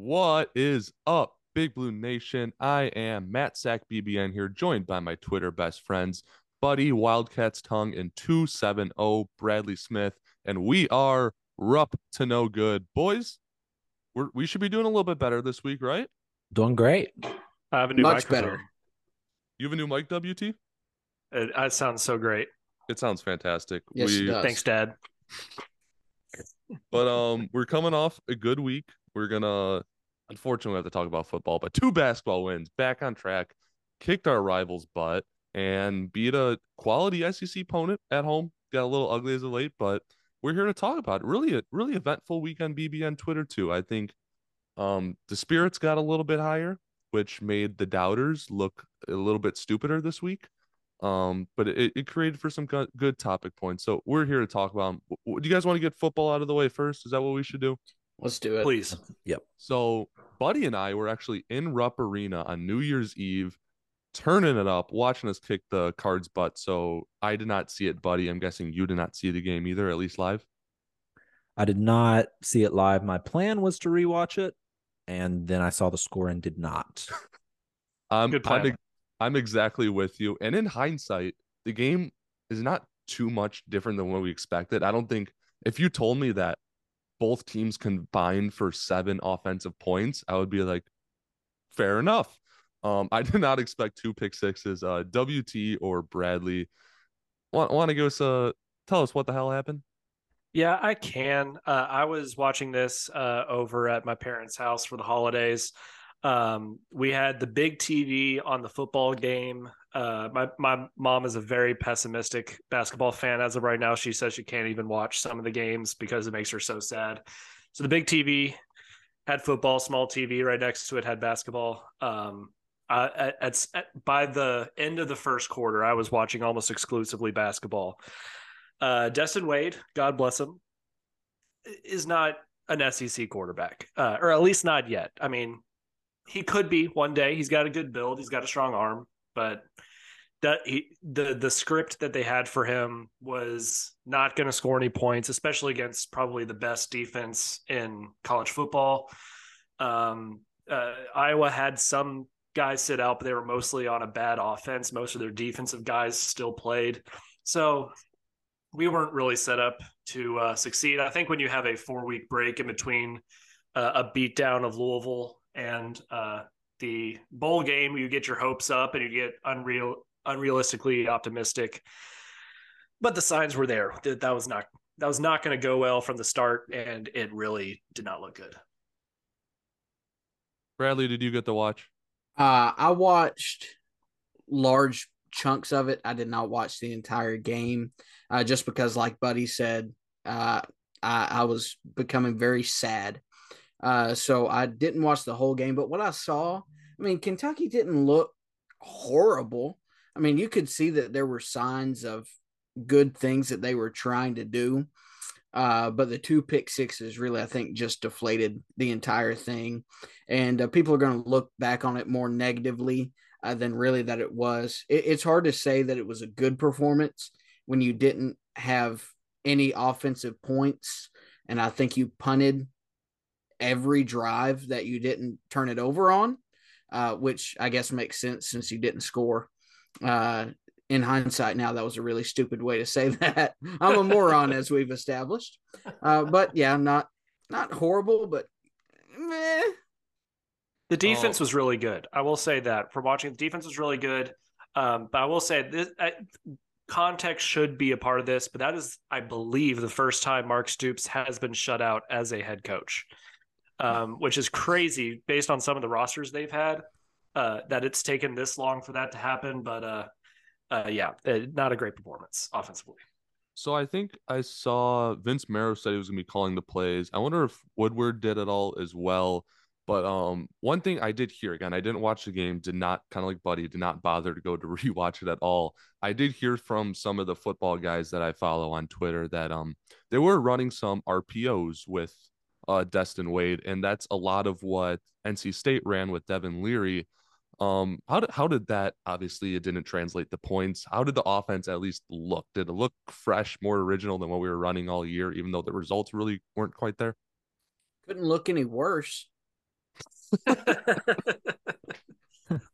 What is up, Big Blue Nation? I am Matt Sack BBN here, joined by my Twitter best friends, Buddy Wildcats Tongue and 270 Bradley Smith, and we are Rup to no good. Boys, we're, we should be doing a little bit better this week, right? Doing great. I have a new Much microphone. better. You have a new mic, WT? It, it sounds so great. It sounds fantastic. Yes, it we, does. Thanks, Dad. but um, we're coming off a good week. We're gonna, unfortunately, have to talk about football, but two basketball wins, back on track, kicked our rivals' butt, and beat a quality SEC opponent at home. Got a little ugly as of late, but we're here to talk about it. Really, a really eventful week on BBN Twitter too. I think um the spirits got a little bit higher, which made the doubters look a little bit stupider this week. Um, but it, it created for some good, topic points. So we're here to talk about w- Do you guys want to get football out of the way first? Is that what we should do? Let's do it. Please. Yep. So Buddy and I were actually in Rupp Arena on New Year's Eve, turning it up, watching us kick the Cards butt. So I did not see it, Buddy. I'm guessing you did not see the game either, at least live. I did not see it live. My plan was to rewatch it, and then I saw the score and did not. Um, Good I'm, I'm exactly with you. And in hindsight, the game is not too much different than what we expected. I don't think if you told me that both teams combined for seven offensive points, I would be like, fair enough. Um, I did not expect two pick sixes. Uh, WT or Bradley, want want to give us a tell us what the hell happened? Yeah, I can. Uh, I was watching this uh, over at my parents' house for the holidays. Um, we had the big TV on the football game. Uh, my my mom is a very pessimistic basketball fan as of right now. She says she can't even watch some of the games because it makes her so sad. So the big TV had football, small TV right next to it had basketball. Um, I, at, at, at- by the end of the first quarter, I was watching almost exclusively basketball. Uh, Destin Wade, God bless him, is not an SEC quarterback, uh, or at least not yet. I mean, he could be one day. He's got a good build. He's got a strong arm, but that he, the the script that they had for him was not going to score any points, especially against probably the best defense in college football. Um, uh, Iowa had some guys sit out, but they were mostly on a bad offense. Most of their defensive guys still played, so we weren't really set up to uh, succeed. I think when you have a four week break in between uh, a beatdown of Louisville and uh, the bowl game, you get your hopes up and you get unreal, unrealistically optimistic. But the signs were there that that was not that was not going to go well from the start, and it really did not look good. Bradley, did you get to watch? Uh, I watched large chunks of it. I did not watch the entire game, uh, just because, like Buddy said, uh, I, I was becoming very sad. Uh, so I didn't watch the whole game. But what I saw, I mean, Kentucky didn't look horrible. I mean, you could see that there were signs of good things that they were trying to do. Uh, but the two pick sixes really, I think, just deflated the entire thing. And uh, people are going to look back on it more negatively uh, than really that it was. It, it's hard to say that it was a good performance when you didn't have any offensive points. And I think you punted every drive that you didn't turn it over on, uh, which I guess makes sense since you didn't score. Uh, in hindsight, now that was a really stupid way to say that. I'm a moron, as we've established. Uh, but yeah, not not horrible, but meh. The defense Oh. was really good. I will say that from watching, the defense was really good. Um, but I will say this I, context should be a part of this. But that is, I believe, the first time Mark Stoops has been shut out as a head coach, um, which is crazy based on some of the rosters they've had. Uh, that it's taken this long for that to happen, but uh, uh, yeah, uh, not a great performance offensively. So I think I saw Vince Marrow said he was gonna be calling the plays. I wonder if Woodward did it all as well. But um, one thing I did hear again, I didn't watch the game, did not kind of like Buddy, did not bother to go to rewatch it at all. I did hear from some of the football guys that I follow on Twitter that um they were running some RPOs with uh Destin Wade, and that's a lot of what NC State ran with Devin Leary. Um, how did how did that? Obviously, it didn't translate the points. How did the offense at least look? Did it look fresh, more original than what we were running all year, even though the results really weren't quite there? couldn't look any worse.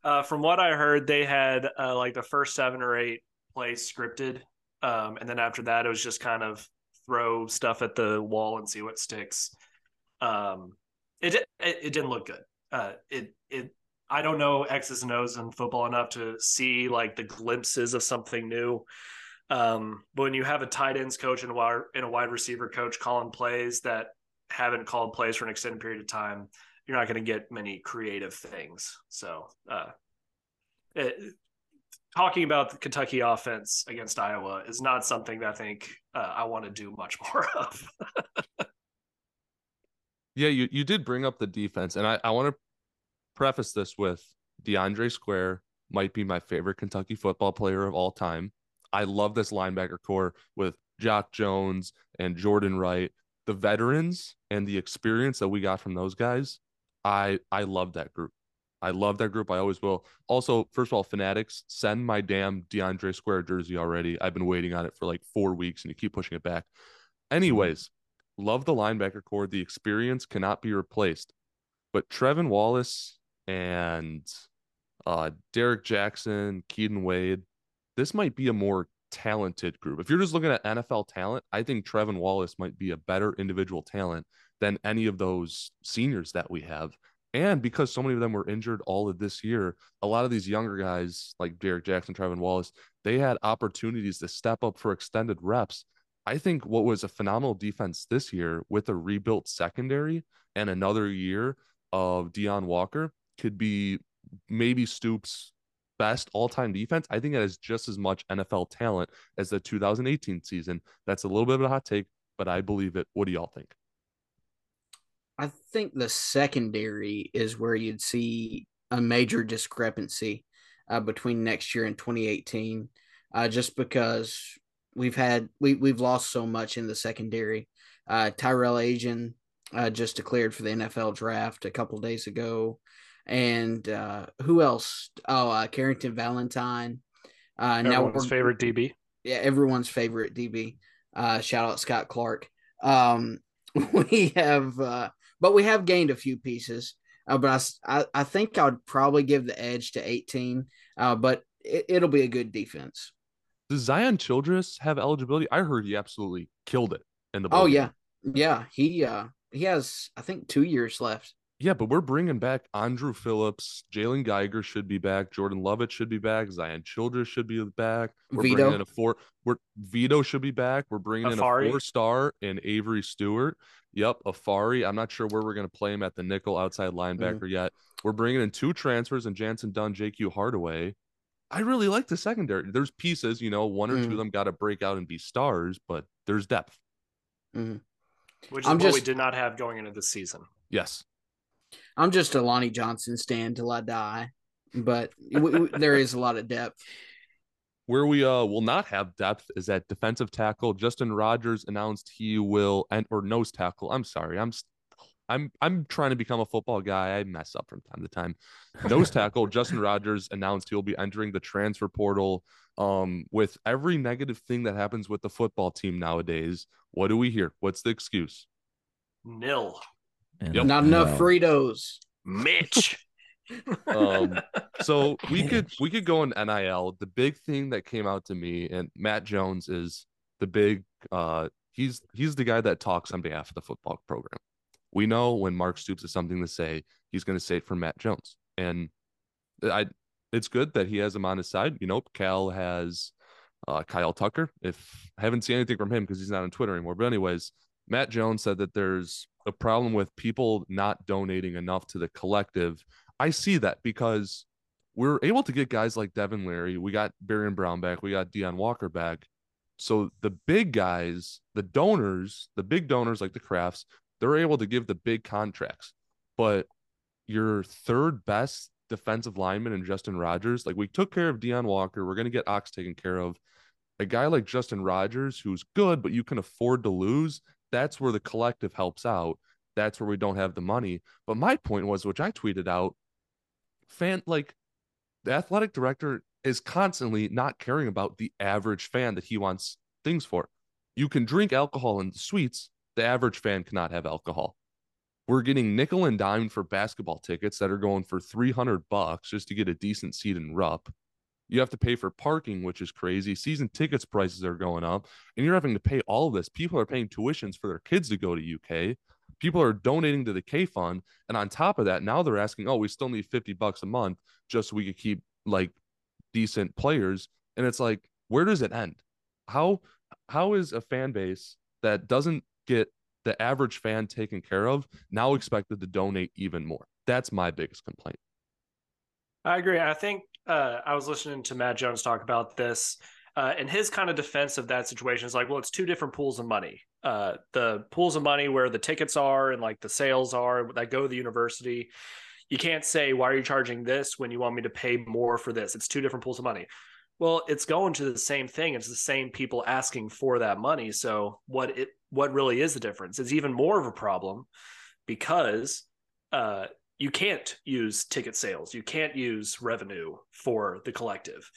uh, from what I heard, they had uh, like the first seven or eight plays scripted, um, and then after that, it was just kind of throw stuff at the wall and see what sticks. Um, it, it it didn't look good. Uh, it it I don't know X's and O's in football enough to see like the glimpses of something new. Um, but when you have a tight ends coach and a wide, and a wide receiver coach calling plays that haven't called plays for an extended period of time, you're not going to get many creative things. So, uh, it, talking about the Kentucky offense against Iowa is not something that I think uh, I want to do much more of. yeah, you, you did bring up the defense, and I, I want to preface this with DeAndre Square might be my favorite Kentucky football player of all time. I love this linebacker core with Jock Jones and Jordan Wright. The veterans and the experience that we got from those guys, I I love that group. I love that group. I always will. Also, first of all, Fanatics, send my damn DeAndre Square jersey already. I've been waiting on it for like four weeks and you keep pushing it back. Anyways, love the linebacker core. The experience cannot be replaced. But Trevin Wallace and uh, D'Eryk Jackson, Keaten Wade, this might be a more talented group. If you're just looking at NFL talent, I think Trevin Wallace might be a better individual talent than any of those seniors that we have. And because so many of them were injured all of this year, a lot of these younger guys like D'Eryk Jackson, Trevin Wallace, they had opportunities to step up for extended reps. I think what was a phenomenal defense this year with a rebuilt secondary and another year of Deone Walker could be maybe Stoops' best all-time defense. I think it has just as much NFL talent as the 2018 season. That's a little bit of a hot take, but I believe it. What do y'all think? I think the secondary is where you'd see a major discrepancy uh, between next year and 2018, uh, just because we've had we we've lost so much in the secondary. Uh, Tyrell Ajian uh, just declared for the NFL draft a couple days ago and uh, who else? Oh, uh, Carrington Valentine. Uh, everyone's favorite DB. Yeah, everyone's favorite DB. Uh, shout out Scott Clark. Um, we have, uh, but we have gained a few pieces. Uh, but I, I, think I would probably give the edge to 18. Uh, but it, it'll be a good defense. Does Zion Childress have eligibility? I heard he absolutely killed it in the. Oh yeah, yeah. He uh he has I think two years left. Yeah, but we're bringing back Andru Phillips. Jalen Geiger should be back. Jordan Lovett should be back. Zion Childress should be back. We're Vito. bringing in a four. We're Vito should be back. We're bringing Afari. in a four star and Avery Stewart. Yep, Afari. I'm not sure where we're going to play him at the nickel outside linebacker mm yet. We're bringing in two transfers and Jantzen Dunn, JQ Hardaway. I really like the secondary. There's pieces, you know, one or mm two of them got to break out and be stars, but there's depth. mm Which is I'm what just, we did not have going into the season. Yes. I'm just a Lonnie Johnson stand till I die, but there is a lot of depth. Where we uh will not have depth is at defensive tackle. Justin Rogers announced he will and or nose tackle. I'm sorry, I'm I'm I'm trying to become a football guy. I mess up from time to time. Nose tackle Justin Rogers announced he'll be entering the transfer portal. Um, with every negative thing that happens with the football team nowadays, what do we hear? What's the excuse? Nil. Yep. Not enough Fritos. Mitch. um, so we could we could go in NIL. The big thing that came out to me and Matt Jones is the big uh he's he's the guy that talks on behalf of the football program. We know when Mark Stoops has something to say, he's going to say it for Matt Jones. And I it's good that he has him on his side. You know, Cal has uh, Kyle Tucker. If I haven't seen anything from him because he's not on Twitter anymore. But anyways, Matt Jones said that there's a problem with people not donating enough to the collective. I see that because we're able to get guys like Devin Leary, we got Barion Brown back, we got Deone Walker back. So the big guys, the donors, the big donors like the Crafts, they're able to give the big contracts. But your third best defensive lineman and Justin Rogers, like we took care of Deone Walker, we're going to get Ox taken care of. A guy like Justin Rogers, who's good, but you can afford to lose, that's where the collective helps out. That's where we don't have the money. But my point was, which I tweeted out, fan like the athletic director is constantly not caring about the average fan that he wants things for. You can drink alcohol the suites. The average fan cannot have alcohol. we're getting nickel and dime for basketball tickets that are going for 300 bucks just to get a decent seat in Rupp. You have to pay for parking, which is crazy. Season tickets prices are going up, and you're having to pay all of this. People are paying tuitions for their kids to go to UK. People are donating to the K Fund, and on top of that, now they're asking, "Oh, we still need 50 bucks a month just so we could keep like decent players." And it's like, where does it end? How how is a fan base that doesn't get the average fan taken care of now expected to donate even more? That's my biggest complaint. I agree. I think uh, I was listening to Matt Jones talk about this, uh, and his kind of defense of that situation is like, well, it's two different pools of money. Uh, the pools of money where the tickets are and like the sales are that go to the university. You can't say, why are you charging this when you want me to pay more for this? It's two different pools of money. Well, it's going to the same thing. It's the same people asking for that money. So what it what really is the difference? It's even more of a problem because uh, you can't use ticket sales. You can't use revenue for the collective.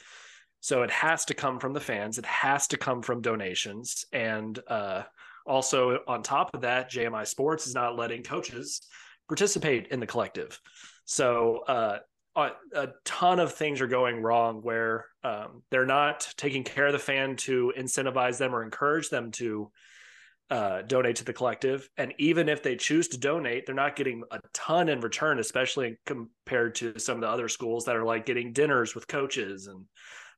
So it has to come from the fans. It has to come from donations. And uh, also on top of that, JMI Sports is not letting coaches participate in the collective. So uh, a, ton of things are going wrong where um, they're not taking care of the fan to incentivize them or encourage them to uh, donate to the collective. And even if they choose to donate, they're not getting a ton in return, especially compared to some of the other schools that are like getting dinners with coaches and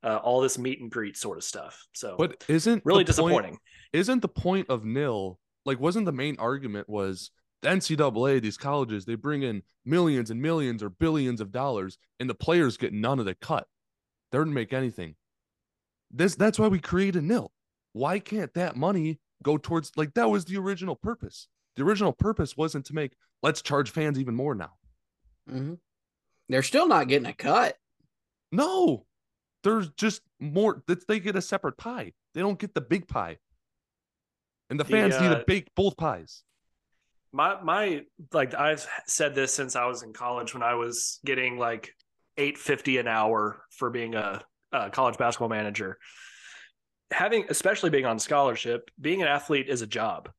uh, all this meet and greet sort of stuff. So, but isn't really disappointing? Point, isn't the point of nil like wasn't the main argument was the NCAA, these colleges, they bring in millions and millions or billions of dollars, and the players get none of the cut. They don't make anything. This that's why we created nil. Why can't that money go towards like that was the original purpose? The original purpose wasn't to make let's charge fans even more now. Mm-hmm. They're still not getting a cut. No, there's just more that they get a separate pie. They don't get the big pie. And the fans the, uh, need to bake both pies my my like I've said this since I was in college when I was getting like eight fifty an hour for being a, a, college basketball manager. Having, especially being on scholarship, being an athlete is a job.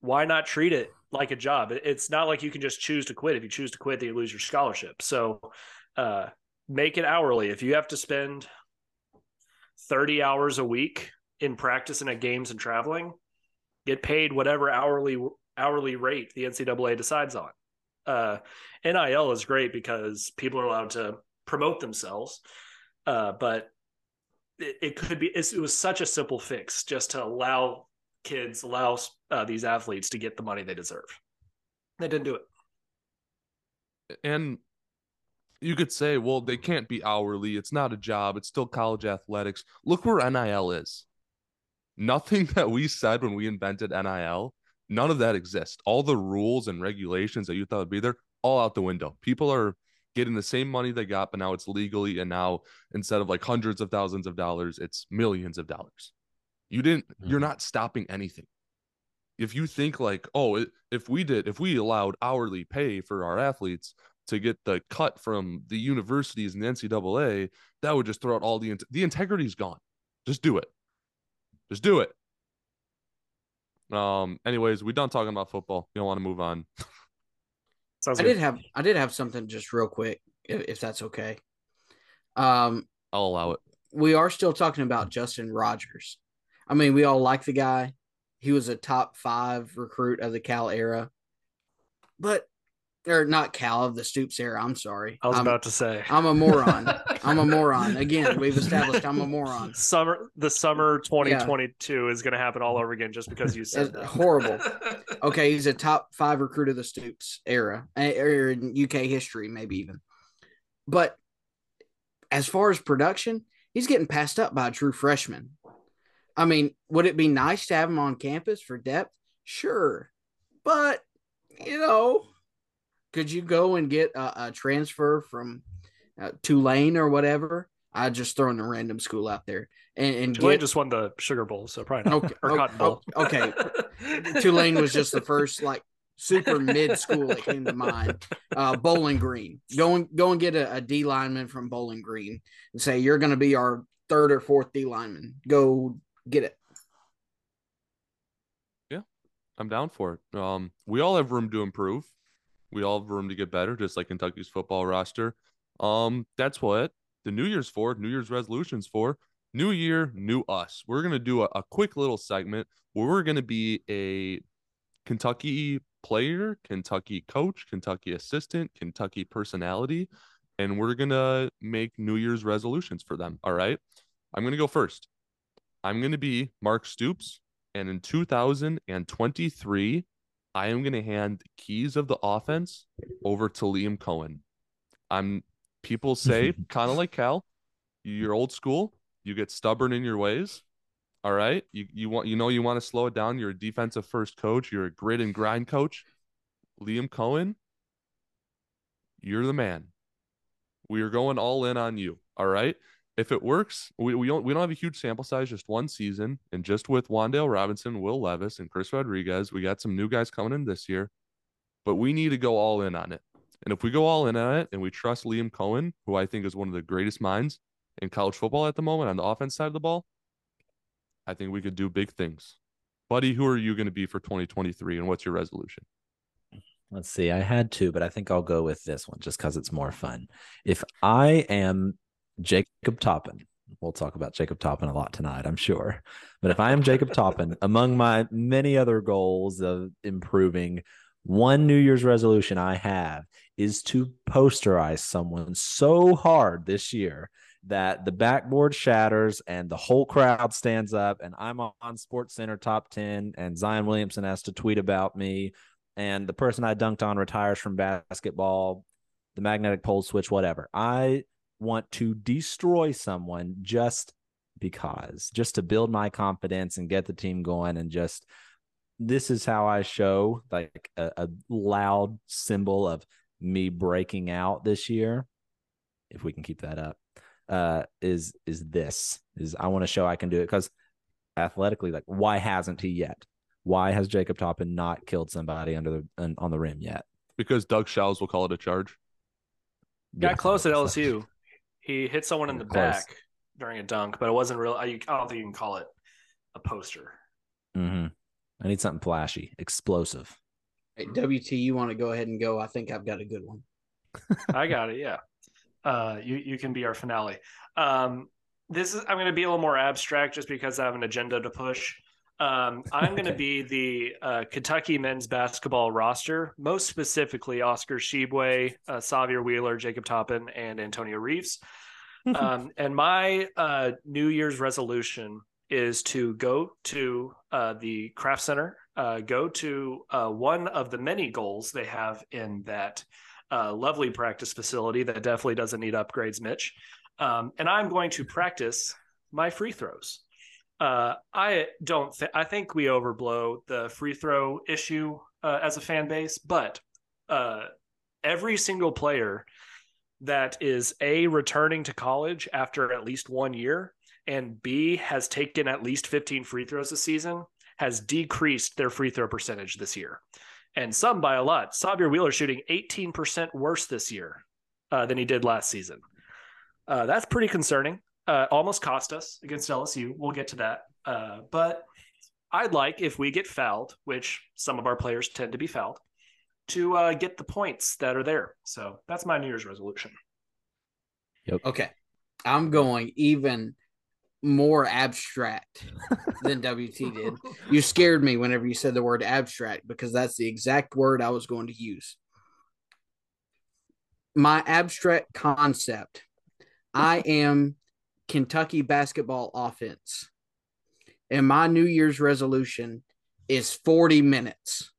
Why not treat it like a job? It's not like you can just choose to quit. If you choose to quit, then you lose your scholarship. So, uh, make it hourly. If you have to spend thirty hours a week in practice and at games and traveling, get paid whatever hourly hourly rate the NCAA decides on. Uh, NIL is great because people are allowed to promote themselves, uh, but it, it, could be it was such a simple fix just to allow kids, allow uh, these athletes to get the money they deserve. They didn't do it, and you could say, well, they can't be hourly. It's not a job. It's still college athletics. Look where NIL is. Nothing that we said when we invented NIL None of that exists. All the rules and regulations that you thought would be there, all out the window. People are getting the same money they got, but now it's legally. And now instead of like hundreds of thousands of dollars, it's millions of dollars. You didn't, mm-hmm. you're not stopping anything. If you think like, oh, if we did, if we allowed hourly pay for our athletes to get the cut from the universities and the NCAA, that would just throw out all the, the integrity's gone. Just do it. Just do it. Um. Anyways, we done talking about football. You don't want to move on. Sounds I good. did have I did have something just real quick, if, if that's okay. Um, I'll allow it. We are still talking about Justin Rogers. I mean, we all like the guy. He was a top five recruit of the Cal era, but or not Cal of the Stoops era. I'm sorry. I was I'm, about to say I'm a moron. I'm a moron. Again, we've established I'm a moron. Summer the summer 2022 yeah. is going to happen all over again just because you said horrible. okay, he's a top five recruit of the Stoops era eh, or in UK history, maybe even. But as far as production, he's getting passed up by a true freshman. I mean, would it be nice to have him on campus for depth? Sure, but you know could you go and get a, a transfer from uh, Tulane or whatever? I just throwing a random school out there and, and Tulane get, just won the Sugar Bowl, so probably not. Okay, or Cotton Bowl. Okay, Tulane was just the first like super mid school that came to mind. Uh, Bowling Green, go and go and get a, a D lineman from Bowling Green and say you're going to be our third or fourth D lineman. Go get it. Yeah, I'm down for it. Um, we all have room to improve We all have room to get better, just like Kentucky's football roster. Um, that's what the New Year's for, New Year's resolutions for. New year, new us. We're gonna do a, a quick little segment where we're gonna be a Kentucky player, Kentucky coach, Kentucky assistant, Kentucky personality, and we're gonna make New Year's resolutions for them. All right. I'm gonna go first. I'm gonna be Mark Stoops, and in 2023, I am gonna hand the keys of the offense over to Liam Coen. I'm people say kind of like Cal, you're old school, you get stubborn in your ways. All right. You you want you know you want to slow it down. You're a defensive first coach, you're a grit and grind coach. Liam Coen, you're the man. We are going all in on you. All right. If it works, we, we don't we don't have a huge sample size, just one season, and just with Wan'Dale Robinson, Will Levis, and Chris Rodriguez, we got some new guys coming in this year. But we need to go all in on it. And if we go all in on it and we trust Liam Coen, who I think is one of the greatest minds in college football at the moment on the offense side of the ball, I think we could do big things. Buddy, who are you going to be for 2023 and what's your resolution? Let's see. I had two, but I think I'll go with this one just because it's more fun. If I am Jacob Toppin, we'll talk about Jacob Toppin a lot tonight, I'm sure. But if I am Jacob Toppin, among my many other goals of improving, one New Year's resolution I have is to posterize someone so hard this year that the backboard shatters and the whole crowd stands up and I'm on Sports Center top 10 and Zion Williamson has to tweet about me and the person I dunked on retires from basketball, the magnetic pole switch, whatever. I want to destroy someone just because, just to build my confidence and get the team going and just this is how I show like a, a loud symbol of me breaking out this year. If we can keep that up uh, is is this is I want to show I can do it because athletically, like why hasn't he yet? Why has Jacob Toppin not killed somebody under the on the rim yet? Because Doug Shows will call it a charge. Got yeah, close at LSU. He hit someone in the close. back during a dunk, but it wasn't real. I, I don't think you can call it a poster. Mm-hmm. I need something flashy, explosive. Hey, WT, you want to go ahead and go? I think I've got a good one. I got it. Yeah uh, you you can be our finale. Um, this is I'm going to be a little more abstract just because I have an agenda to push. Um, I'm going to be the uh, Kentucky men's basketball roster, most specifically Oscar Tshiebwe, uh, Sahvir Wheeler, Jacob Toppin, and Antonio Reeves. um, and my uh, New Year's resolution is to go to uh, the Craft Center, uh, go to uh, one of the many goals they have in that uh, lovely practice facility that definitely doesn't need upgrades, Mitch. Um, and I'm going to practice my free throws. Uh, I don't. Th- I think we overblow the free throw issue uh, as a fan base, but uh, every single player that is a returning to college after at least one year and b has taken at least 15 free throws a season has decreased their free throw percentage this year and some by a lot. Sahvir Wheeler shooting 18% worse this year uh, than he did last season. Uh, that's pretty concerning. Uh, almost cost us against LSU. We'll get to that. Uh, but I'd like, if we get fouled, which some of our players tend to be fouled, to uh, get the points that are there. So that's my New Year's resolution. Yep. Okay. I'm going even more abstract than WT did. You scared me whenever you said the word abstract because that's the exact word I was going to use. My abstract concept I am Kentucky basketball offense. And my New Year's resolution is 40 minutes,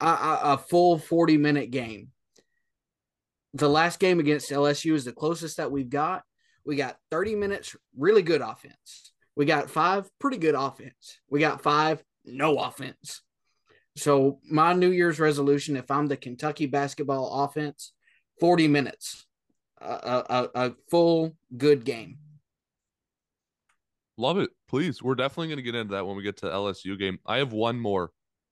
a, a, a full 40 minute game. The last game against LSU is the closest that we've got we got 30 minutes, really good offense. We got five, pretty good offense. We got five, no offense. So, my New Year's resolution if I'm the Kentucky basketball offense, 40 minutes, a, a, a full good game. Love it. Please. We're definitely going to get into that when we get to LSU game. I have one more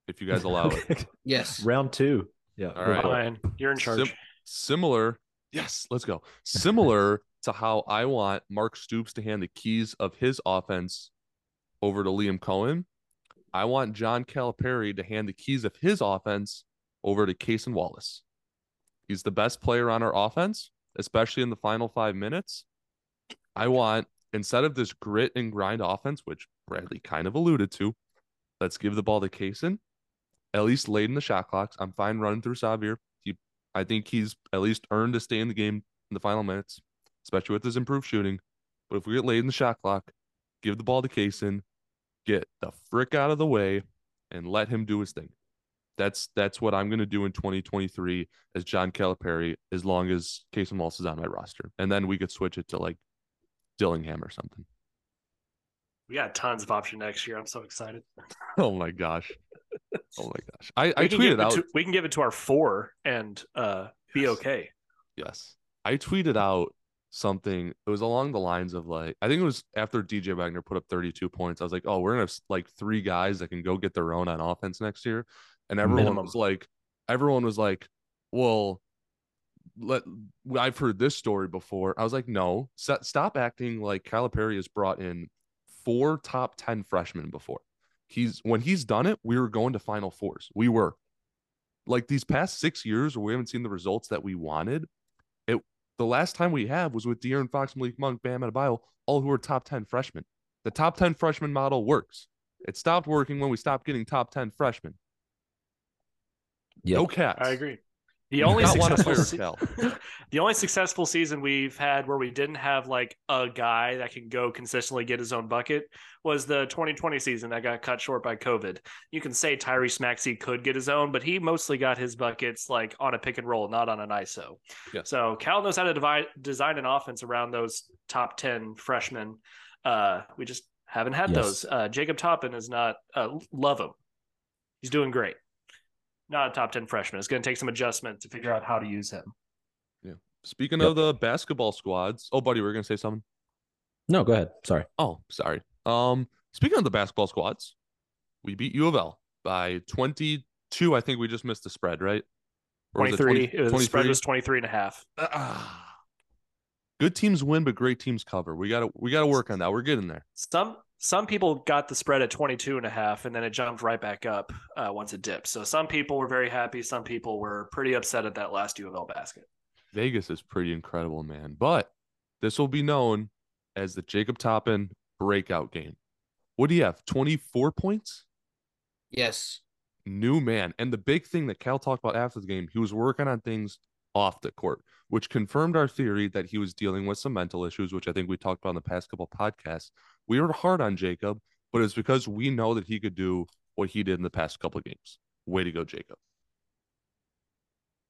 if you guys allow it. yes. Round two. Yeah. All right. Ryan, you're in charge. Sim- similar. Yes. Let's go. Similar to how I want Mark Stoops to hand the keys of his offense over to Liam Coen, I want John Calipari to hand the keys of his offense over to Cason Wallace. He's the best player on our offense, especially in the final five minutes. I want, instead of this grit and grind offense, which Bradley kind of alluded to, let's give the ball to Cason, at least late in the shot clocks. I'm fine running through Sahvir. He, I think he's at least earned to stay in the game in the final minutes, especially with his improved shooting. But if we get late in the shot clock, give the ball to Cason, get the frick out of the way, and let him do his thing. That's that's what I'm gonna do in 2023 as John Calipari, as long as Cason Wallace is on my roster, and then we could switch it to like Dillingham or something. We got tons of option next year. I'm so excited. Oh my gosh. Oh my gosh. I, I We can give tweeted out. to- we can give it to our four and uh, be Yes. okay. Yes. I tweeted out something. It was along the lines of like, I think it was after DJ Wagner put up 32 points. I was like, oh, we're going to have like three guys that can go get their own on offense next year. And everyone Minimum. was like, everyone was like, well, let I've heard this story before. I was like, no, s- stop acting like Calipari has brought in four top 10 freshmen before. He's when he's done it, we were going to final fours. We were like these past six years where we haven't seen the results that we wanted. It the last time we have was with De'Aaron Fox, Malik Monk, Bam Adebayo, all who are top 10 freshmen. The top 10 freshman model works. It stopped working when we stopped getting top 10 freshmen. Yep. No cats. I agree. The only Not successful se- the only successful season we've had where we didn't have like a guy that can go consistently get his own bucket was the 2020 season that got cut short by COVID. You can say Tyrese Maxey could get his own, but he mostly got his buckets like on a pick and roll, not on an ISO. Yeah. So Cal knows how to divide, design an offense around those top 10 freshmen. Uh, we just haven't had Yes. those. Uh, Jacob Toppin is not uh, love him. He's doing great. Not a top 10 freshman. It's going to take some adjustment to figure out how to use him. Yeah. Speaking Yep. of the basketball squads, oh buddy, we are gonna say something. No, go ahead. Sorry. Oh, sorry. Um, speaking of the basketball squads, we beat U of L by 22. I think we just missed the spread, right? Or was it 23. 20 it was- the spread was 23 and a half. Ah. good teams win, but great teams cover. We gotta we gotta work on that. We're getting there. Some some people got the spread at 22 and a half and then it jumped right back up uh, once it dipped. So some people were very happy. Some people were pretty upset at that last U of L basket. Vegas is pretty incredible, man. But this will be known as the Jacob Toppin breakout game. What do you have? 24 points? Yes. new man. And the big thing that Cal talked about after the game, he was working on things off the court, which confirmed our theory that he was dealing with some mental issues, which I think we talked about in the past couple podcasts. We were hard on Jacob, but it's because we know that he could do what he did in the past couple of games. Way to go, Jacob.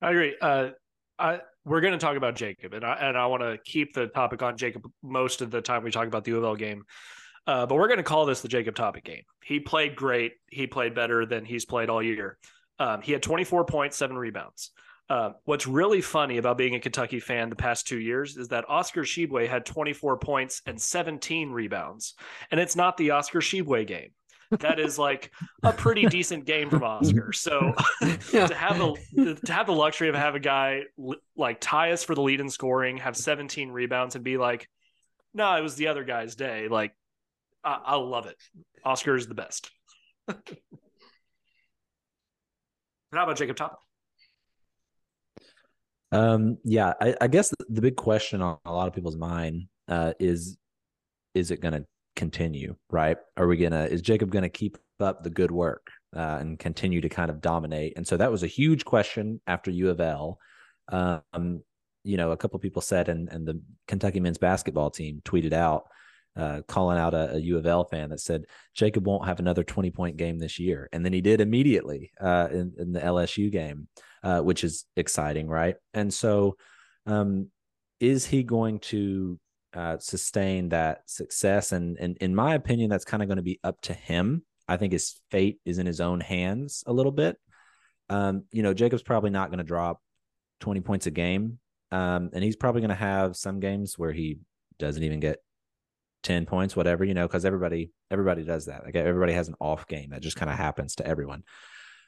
I agree. Uh, I we're going to talk about Jacob, and I and I want to keep the topic on Jacob most of the time we talk about the U game. Uh, but we're going to call this the Jacob topic game. He played great. He played better than he's played all year. Um, he had 24 points, seven rebounds. Uh, what's really funny about being a Kentucky fan the past two years is that Oscar Tshiebwe had 24 points and 17 rebounds, and it's not the Oscar Tshiebwe game. That is like a pretty decent game from Oscar. So to have the to have the luxury of have a guy like tie us for the lead in scoring, have 17 rebounds, and be like, "No, it was the other guy's day." Like, I, I love it. Oscar is the best. How about Jacob Top? Um, yeah, I, I guess the, big question on a lot of people's mind uh, is is it going to continue? Right? Are we gonna? Is Jacob going to keep up the good work uh, and continue to kind of dominate? And so that was a huge question after U of L. Um, you know, a couple people said, and and the Kentucky men's basketball team tweeted out. Uh, calling out a, a U of L fan that said Jacob won't have another 20 point game this year. And then he did immediately uh, in, in the LSU game uh, which is exciting, right? And so, um, is he going to uh, sustain that success? And, and in my opinion, that's kind of going to be up to him. I think his fate is in his own hands a little bit. Um, you know, Jacob's probably not going to drop 20 points a game. Um, and he's probably going to have some games where he doesn't even get 10 points, whatever, you know, because everybody, everybody does that. Like everybody has an off game that just kind of happens to everyone.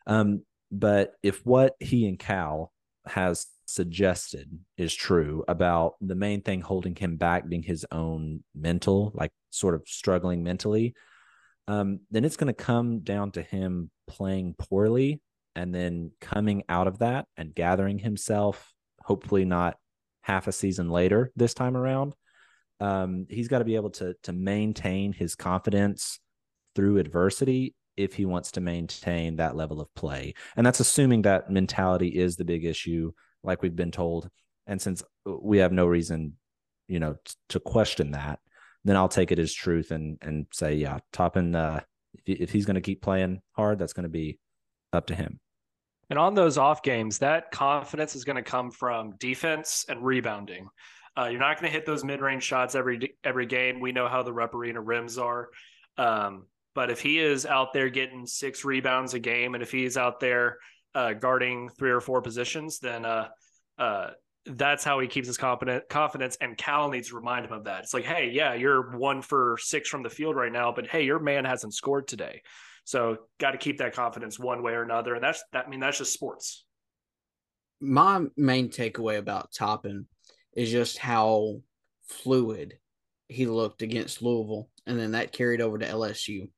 Um, but if what he and Cal has suggested is true about the main thing holding him back being his own mental, like sort of struggling mentally, um, then it's going to come down to him playing poorly and then coming out of that and gathering himself, hopefully not half a season later this time around. Um, he's got to be able to to maintain his confidence through adversity if he wants to maintain that level of play. And that's assuming that mentality is the big issue, like we've been told. And since we have no reason, you know, t- to question that, then I'll take it as truth and and say, yeah, Toppin, uh, if, if he's going to keep playing hard, that's going to be up to him. And on those off games, that confidence is going to come from defense and rebounding. Uh, you're not going to hit those mid range shots every every game. We know how the Rupp Arena rims are. Um, but if he is out there getting six rebounds a game, and if he's out there uh, guarding three or four positions, then uh, uh, that's how he keeps his confidence. And Cal needs to remind him of that. It's like, hey, yeah, you're one for six from the field right now, but hey, your man hasn't scored today. So got to keep that confidence one way or another. And that's that. I mean, that's just sports. My main takeaway about Toppin is just how fluid he looked against Louisville, and then that carried over to LSU.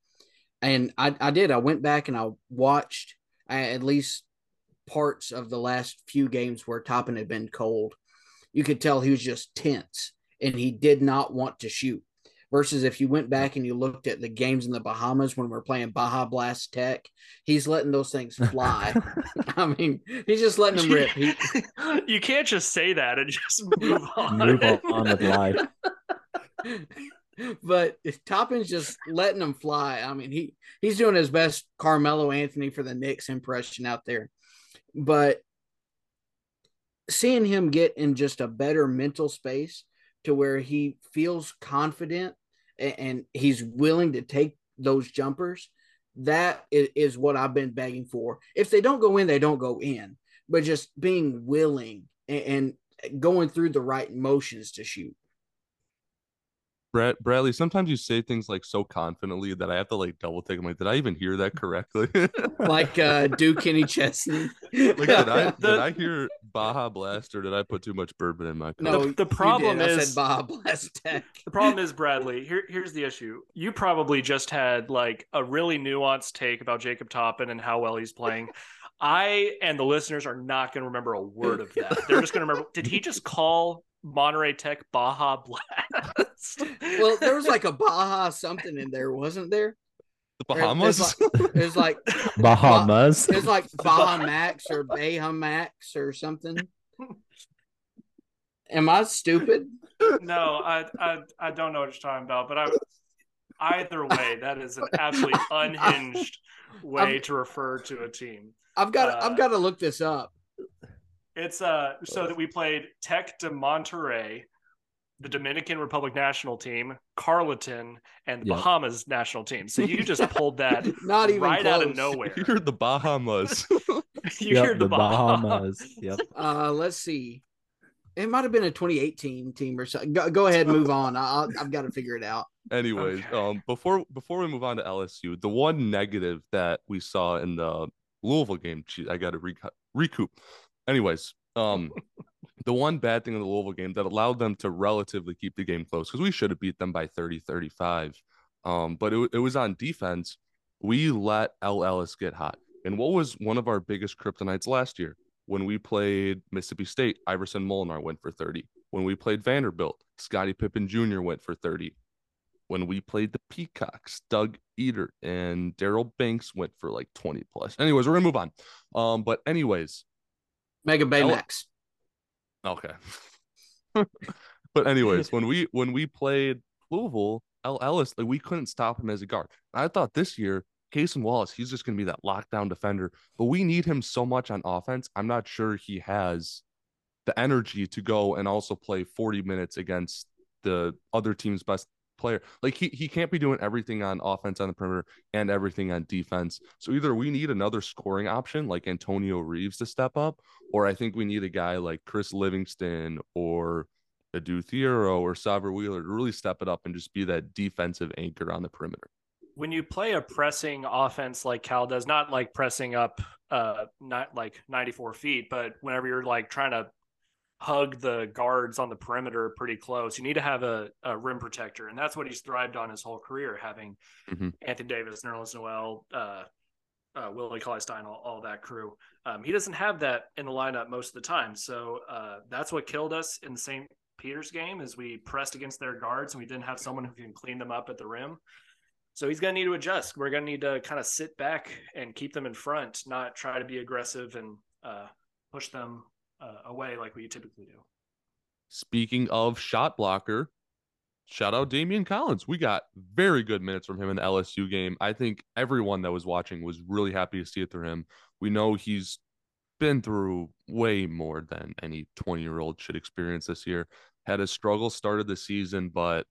And I, I did. I went back and I watched uh, at least parts of the last few games where Toppin had been cold. You could tell he was just tense and he did not want to shoot versus if you went back and you looked at the games in the Bahamas when we are playing Baja Blast Tech, he's letting those things fly. I mean, he's just letting them rip. He, you can't just say that and just move on. Move on with life. But Toppin's just letting them fly, I mean, he he's doing his best Carmelo Anthony for the Knicks impression out there. But seeing him get in just a better mental space to where he feels confident and he's willing to take those jumpers, that is what I've been begging for. If they don't go in, they don't go in, but just being willing and going through the right motions to shoot. Brad, Bradley, sometimes you say things like so confidently that I have to like double take. I'm like, did I even hear that correctly? like uh Duke Kenny Chesney. like, did I did I hear Baja Blast or did I put too much bourbon in my cup? No, the, the problem is I said Baja Blast Tech. The problem is Bradley. Here, here's the issue. You probably just had like a really nuanced take about Jacob Toppin and how well he's playing. I and the listeners are not going to remember a word of that. They're just going to remember. Did he just call Monterey Tech Baja Blast. well, there was like a Baja something in there, wasn't there? The Bahamas. It was like, Bahamas. It was like Baja Max or Baja Max or something. Am I stupid? No, I, I I don't know what you're talking about, but I either way, that is an absolutely unhinged way I'm, to refer to a team. I've got uh, I've got to look this up. It's uh so that we played Tec de Monterrey, the Dominican Republic national team, Carleton, and the yep. Bahamas national team. So you just pulled that not even right close. out of nowhere. You heard the Bahamas. you yep, the, the Bahamas. Bahamas. Yep. Uh, let's see. It might have been a 2018 team or something. Go, go ahead, move on. I, have got to figure it out. Anyways, okay. um, before before we move on to LSU, the one negative that we saw in the Louisville game, I got to recoup anyways, um, the one bad thing in the Louisville game that allowed them to relatively keep the game close because we should have beat them by 30, 35. Um, but it, it was on defense. We let El Ellis get hot. And what was one of our biggest kryptonites last year? When we played Mississippi State, Iverson Molinar went for 30. When we played Vanderbilt, Scottie Pippen Jr. went for 30. When we played the Peacocks, Doug Edert and Daryl Banks went for like 20 plus. Anyways, we're gonna move on. Um, but anyways, Mega Baymax. Okay. but anyways, when we when we played Louisville, El Ellis, like we couldn't stop him as a guard. I thought this year, Cason Wallace, he's just gonna be that lockdown defender. But we need him so much on offense. I'm not sure he has the energy to go and also play 40 minutes against the other team's best player. Like he he can't be doing everything on offense on the perimeter and everything on defense. So either we need another scoring option like Antonio Reeves to step up, or I think we need a guy like Chris Livingston or Adou Thiero or Sahvir Wheeler to really step it up and just be that defensive anchor on the perimeter. When you play a pressing offense like Cal does, not like pressing up uh not like 94 feet, but whenever you're like trying to hug the guards on the perimeter pretty close. You need to have a, a rim protector, and that's what he's thrived on his whole career, having mm-hmm. Anthony Davis, Nerlens Noel, uh, uh, Willie Cauley Stein, all, all that crew. Um, he doesn't have that in the lineup most of the time. So uh, that's what killed us in the St. Peter's game is we pressed against their guards and we didn't have someone who can clean them up at the rim. So he's going to need to adjust. We're going to need to kind of sit back and keep them in front, not try to be aggressive and uh, push them uh, away like we typically do. Speaking of shot blocker, shout out Daimion Collins. We got very good minutes from him in the LSU game. I think everyone that was watching was really happy to see it through him. We know he's been through way more than any 20 year old should experience this year. Had a struggle started the season, but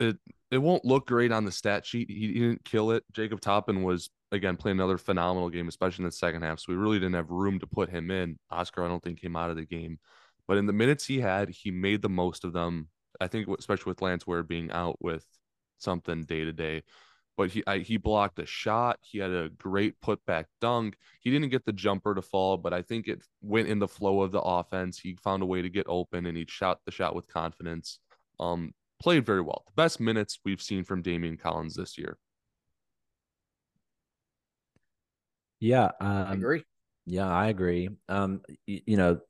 it it won't look great on the stat sheet. He, he didn't kill it. Jacob Toppin was again playing another phenomenal game, especially in the second half. So we really didn't have room to put him in. Oscar, I don't think came out of the game, but in the minutes he had, he made the most of them. I think especially with Lance Ware being out with something day to day, but he I, he blocked a shot. He had a great putback dunk. He didn't get the jumper to fall, but I think it went in the flow of the offense. He found a way to get open and he shot the shot with confidence. Um, played very well. The best minutes we've seen from Daimion Collins this year. Yeah, I um, agree. Yeah, I agree. Um, you, you know,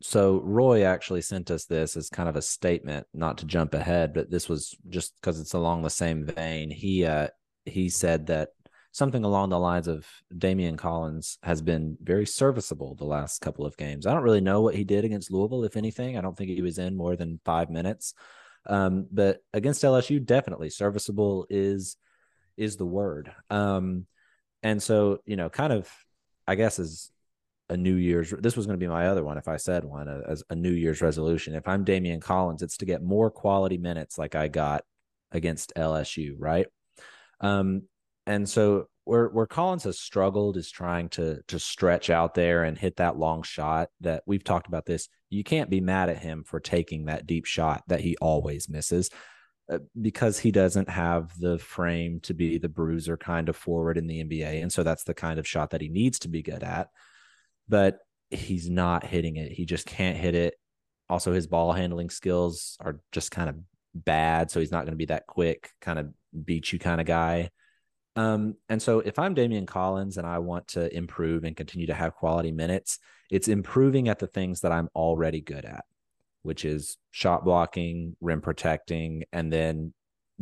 so Roy actually sent us this as kind of a statement, not to jump ahead, but this was just because it's along the same vein. He uh he said that something along the lines of Daimion Collins has been very serviceable the last couple of games. I don't really know what he did against Louisville, if anything. I don't think he was in more than five minutes. Um, but against LSU, definitely serviceable is is the word. Um, and so you know, kind of, I guess is a New Year's. This was going to be my other one if I said one as a New Year's resolution. If I'm Daimion Collins, it's to get more quality minutes like I got against LSU, right? Um, and so where where Collins has struggled is trying to to stretch out there and hit that long shot that we've talked about this. You can't be mad at him for taking that deep shot that he always misses uh, because he doesn't have the frame to be the bruiser kind of forward in the NBA and so that's the kind of shot that he needs to be good at. But he's not hitting it. He just can't hit it. Also his ball handling skills are just kind of bad, so he's not going to be that quick kind of beat you kind of guy. Um, and so if I'm Daimion Collins and I want to improve and continue to have quality minutes, it's improving at the things that I'm already good at, which is shot blocking, rim protecting, and then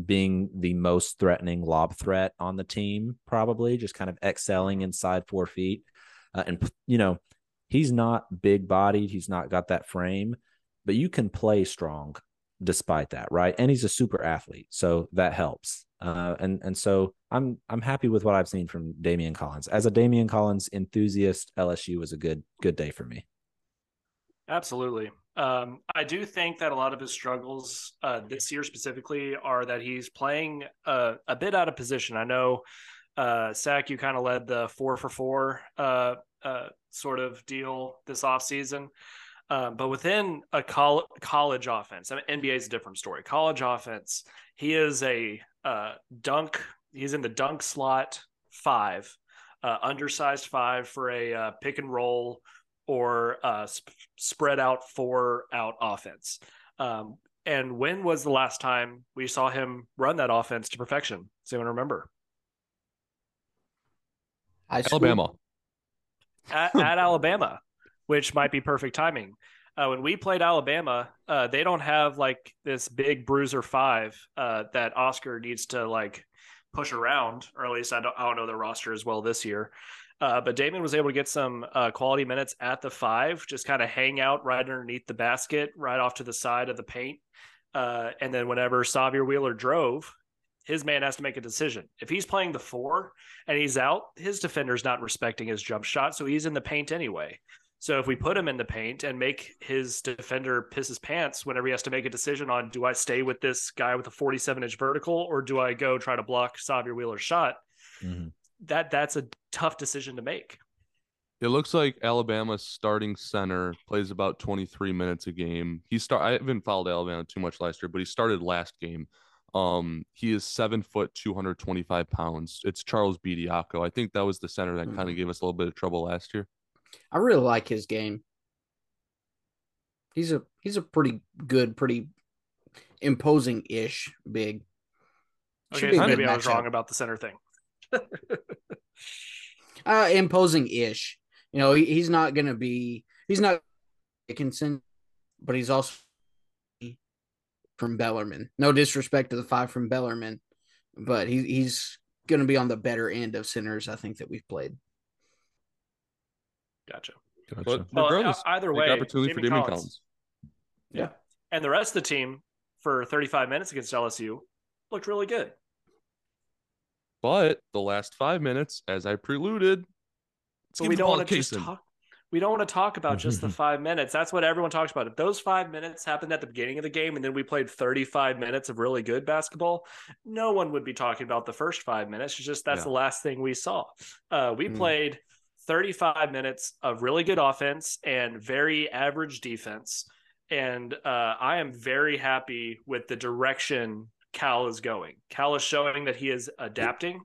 being the most threatening lob threat on the team, probably just kind of excelling inside four feet. Uh, and, you know, he's not big bodied, he's not got that frame, but you can play strong despite that, right? And he's a super athlete. So that helps. Uh, and and so I'm I'm happy with what I've seen from Daimion Collins. As a Daimion Collins enthusiast, LSU was a good good day for me. Absolutely. Um, I do think that a lot of his struggles uh, this year specifically are that he's playing uh, a bit out of position. I know, uh, Sack, you kind of led the four for four uh, uh, sort of deal this offseason. Um, but within a col- college offense, I mean, NBA is a different story. College offense, he is a uh, dunk. He's in the dunk slot five, undersized five for a pick and roll or uh, sp- spread out four out offense. Um, and when was the last time we saw him run that offense to perfection? Does anyone remember? Alabama. At, at Alabama, which might be perfect timing. Uh, when we played Alabama, uh, they don't have like this big bruiser five uh, that Oscar needs to like push around, or at least I don't, I don't know the roster as well this year. Uh, but Damon was able to get some uh, quality minutes at the five, just kind of hang out right underneath the basket, right off to the side of the paint. Uh, and then whenever Sahvir Wheeler drove, his man has to make a decision. If he's playing the four and he's out, his defender's not respecting his jump shot, so he's in the paint anyway. So if we put him in the paint and make his defender piss his pants whenever he has to make a decision on do I stay with this guy with a 47 inch vertical or do I go try to block Sahvir Wheeler's shot? Mm-hmm. That that's a tough decision to make. It looks like Alabama's starting center plays about 23 minutes a game. He start I haven't followed Alabama too much last year, but he started last game. Um, he is seven foot, 225 pounds. It's Charles Bediako. I think that was the center that mm-hmm. kind of gave us a little bit of trouble last year. I really like his game. He's a he's a pretty good, pretty imposing ish big. Okay, so maybe I was wrong about the center thing. Uh, imposing ish. You know, he, he's not going to be. He's not Dickinson, but he's also from Bellarmine. No disrespect to the five from Bellarmine, but he, he's going to be on the better end of centers. I think that we've played. Gotcha. But Gotcha. Well, regardless, uh, either way, opportunity for Daimion Collins. Collins. Yeah. And the rest of the team for 35 minutes against LSU looked really good. But the last five minutes, as I preluded, we don't want to to just talk. We don't want to talk about just the five minutes. That's what everyone talks about. If those five minutes happened at the beginning of the game and then we played 35 minutes of really good basketball, no one would be talking about the first five minutes. It's just that's Yeah. the last thing we saw. Uh, we Mm. played 35 minutes of really good offense and very average defense. And uh, I am very happy with the direction Cal is going. Cal is showing that he is adapting.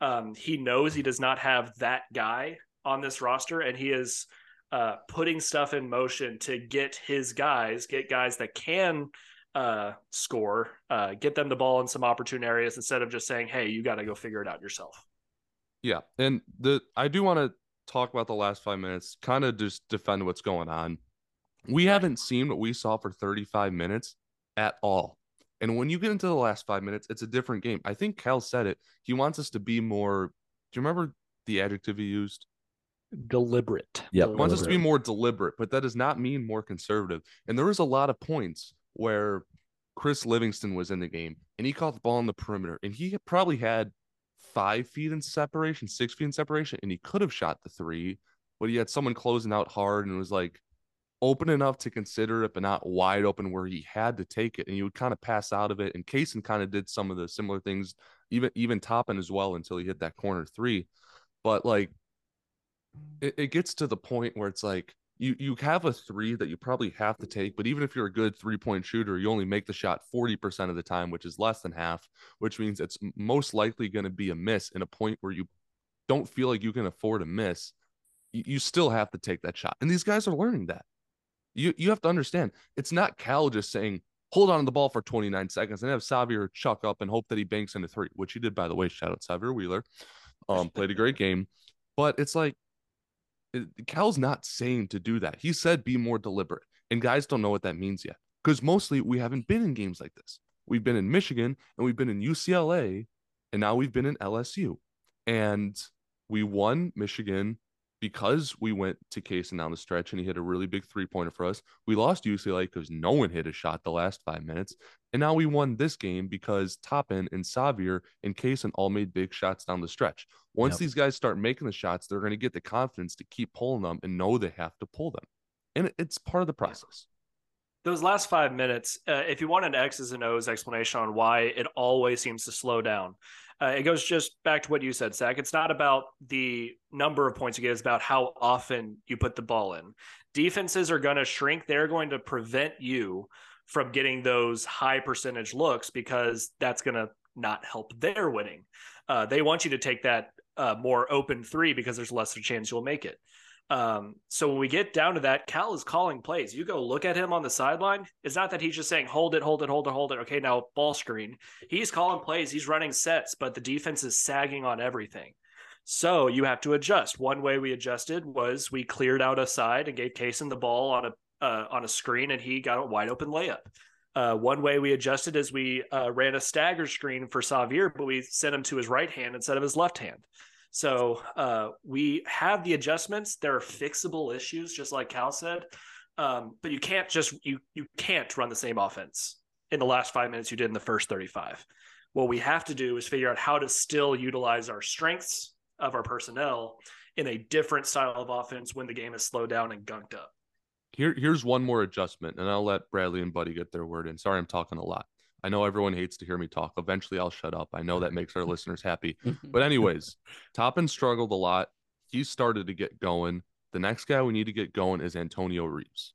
Um, he knows he does not have that guy on this roster, and he is uh, putting stuff in motion to get his guys, get guys that can uh, score, uh, get them the ball in some opportune areas instead of just saying, "Hey, you got to go figure it out yourself." Yeah, and the I do want to talk about the last five minutes, kind of just defend what's going on. We haven't seen what we saw for 35 minutes at all. And when you get into the last five minutes, it's a different game. I think Cal said it. He wants us to be more. Do you remember the adjective he used? Deliberate. Yeah. He wants us to be more deliberate, but that does not mean more conservative. And there was a lot of points where Chris Livingston was in the game and he caught the ball on the perimeter and he probably had five feet in separation, six feet in separation, and he could have shot the three, but he had someone closing out hard and it was like open enough to consider it, but not wide open where he had to take it. And you would kind of pass out of it. And Cason kind of did some of the similar things, even even Toppin as well until he hit that corner three. But like it, it gets to the point where it's like you you have a three that you probably have to take, but even if you're a good three point shooter, you only make the shot 40% of the time, which is less than half, which means it's most likely going to be a miss in a point where you don't feel like you can afford a miss. You, you still have to take that shot. And these guys are learning that. You you have to understand it's not Cal just saying, hold on to the ball for 29 seconds and have Xavier chuck up and hope that he banks into three, which he did, by the way. Shout out Xavier Wheeler. Um, played a great game. But it's like it- Cal's not saying to do that. He said be more deliberate. And guys don't know what that means yet. Because mostly we haven't been in games like this. We've been in Michigan and we've been in UCLA and now we've been in LSU. And we won Michigan because we went to Cason down the stretch and he hit a really big three pointer for us. We lost UCLA because no one hit a shot the last five minutes. And now we won this game because Toppin and Xavier and Kaysen all made big shots down the stretch. Once Yep. these guys start making the shots, they're going to get the confidence to keep pulling them and know they have to pull them. And it's part of the process. Those last five minutes, uh, if you want an X's and O's explanation on why it always seems to slow down, uh, it goes just back to what you said, Zach. It's not about the number of points you get, it's about how often you put the ball in. Defenses are going to shrink. They're going to prevent you from getting those high percentage looks because that's going to not help their winning. Uh, they want you to take that uh, more open three because there's less of a chance you'll make it. Um, so when we get down to that, Cal is calling plays. You go look at him on the sideline. It's not that he's just saying, hold it, hold it, hold it, hold it. Okay, now ball screen. He's calling plays, he's running sets, but the defense is sagging on everything. So you have to adjust. One way we adjusted was we cleared out a side and gave Cason the ball on a uh, on a screen, and he got a wide open layup. Uh, one way we adjusted is we uh, ran a stagger screen for Xavier, but we sent him to his right hand instead of his left hand. So uh, we have the adjustments. There are fixable issues, just like Cal said, um, but you can't just you you can't run the same offense in the last five minutes you did in the first thirty five. What we have to do is figure out how to still utilize our strengths of our personnel in a different style of offense when the game is slowed down and gunked up. Here, here's one more adjustment, and I'll let Bradley and Buddy get their word in. Sorry, I'm talking a lot. I know everyone hates to hear me talk. Eventually, I'll shut up. I know that makes our listeners happy. But anyways, Toppin struggled a lot. He started to get going. The next guy we need to get going is Antonio Reeves,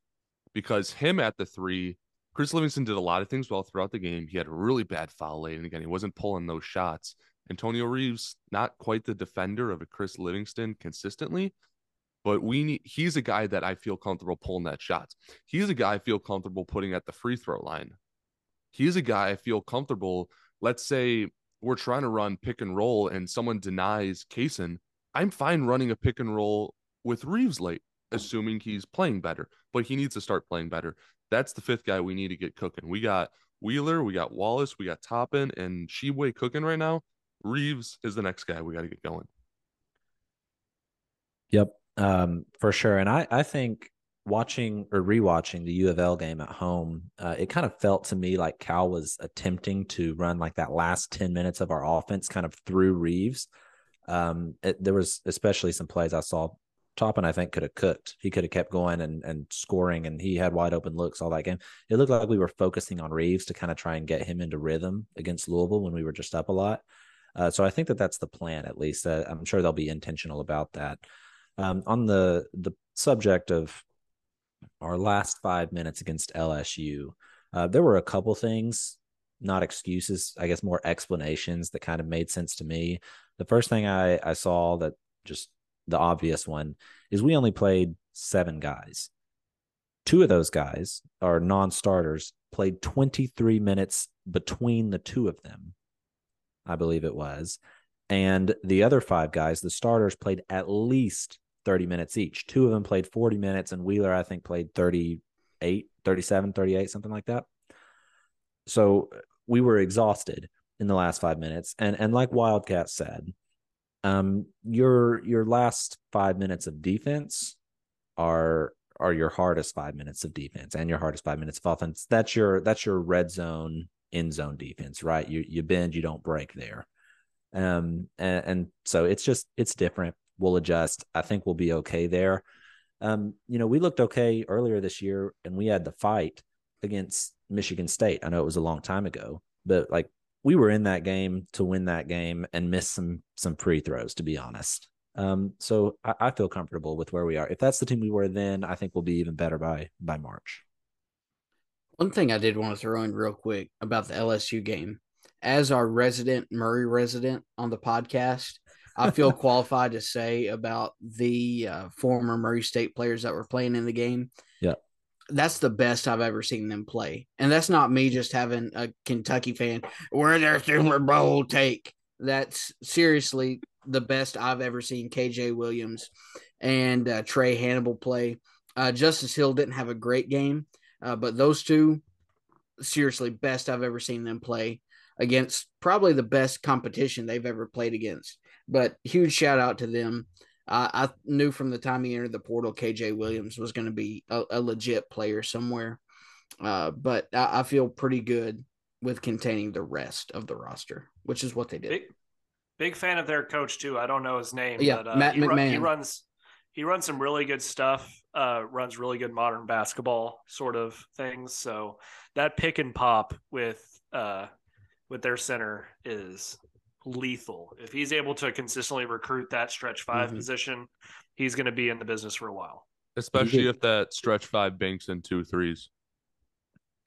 because him at the three, Chris Livingston did a lot of things well throughout the game. He had a really bad foul late, and again, he wasn't pulling those shots. Antonio Reeves, not quite the defender of a Chris Livingston consistently, but we need. He's a guy that I feel comfortable pulling that shots. He's a guy I feel comfortable putting at the free throw line. He's a guy I feel comfortable. Let's say we're trying to run pick and roll and someone denies Cason, I'm fine running a pick and roll with Reeves late, assuming he's playing better, but he needs to start playing better. That's the fifth guy we need to get cooking. We got Wheeler, we got Wallace, we got Toppin, and Tshiebwe cooking right now. Reeves is the next guy we got to get going. Yep, um, for sure. And I, I think watching or rewatching the U of L game at home, uh, it kind of felt to me like Cal was attempting to run like that last 10 minutes of our offense kind of through Reeves. Um, it, there was especially some plays I saw Toppin, I think, could have cooked. He could have kept going and, and scoring, and he had wide open looks all that game. It looked like we were focusing on Reeves to kind of try and get him into rhythm against Louisville when we were just up a lot. Uh, so I think that that's the plan, at least. Uh, I'm sure they'll be intentional about that. Um, on the the subject of our last five minutes against LSU, uh, there were a couple things, not excuses, I guess more explanations that kind of made sense to me. The first thing I, I saw that just the obvious one is we only played seven guys. Two of those guys are non starters, played 23 minutes between the two of them, I believe it was. And the other five guys, the starters, played at least 30 minutes each. Two of them played 40 minutes, and Wheeler, I think, played 38, 37, 38, something like that. So we were exhausted in the last five minutes. And and like Wildcat said, um, your your last five minutes of defense are are your hardest five minutes of defense and your hardest five minutes of offense. That's your that's your red zone end zone defense, right? You you bend, you don't break there. Um, and, and so it's just it's different. We'll adjust. I think we'll be okay there. Um, you know, we looked okay earlier this year, and we had the fight against Michigan State. I know it was a long time ago, but like we were in that game to win that game and miss some some free throws, to be honest. Um, so I, I, feel comfortable with where we are. If that's the team we were then, I think we'll be even better by by March. One thing I did want to throw in real quick about the LSU game, as our resident Murray resident on the podcast, I feel qualified to say about the uh, former Murray State players that were playing in the game. Yeah that's the best I've ever seen them play. And that's not me just having a Kentucky fan where their Super Bowl take. That's seriously the best I've ever seen KJ Williams and uh, Trae Hannibal play. Uh, Justice Hill didn't have a great game, uh, but those two, seriously, best I've ever seen them play against probably the best competition they've ever played against. But huge shout out to them. I knew from the time he entered the portal, KJ Williams was going to be a, a, legit player somewhere. Uh, but I, I, feel pretty good with containing the rest of the roster, which is what they did. Big, big fan of their coach too. I don't know his name. Yeah, but, uh, Matt he, McMahon. he runs he runs some really good stuff. Uh, runs really good modern basketball sort of things. So that pick and pop with uh, with their center is lethal. If he's able to consistently recruit that stretch 5 mm-hmm. position, he's going to be in the business for a while. Especially if that stretch five banks in two threes.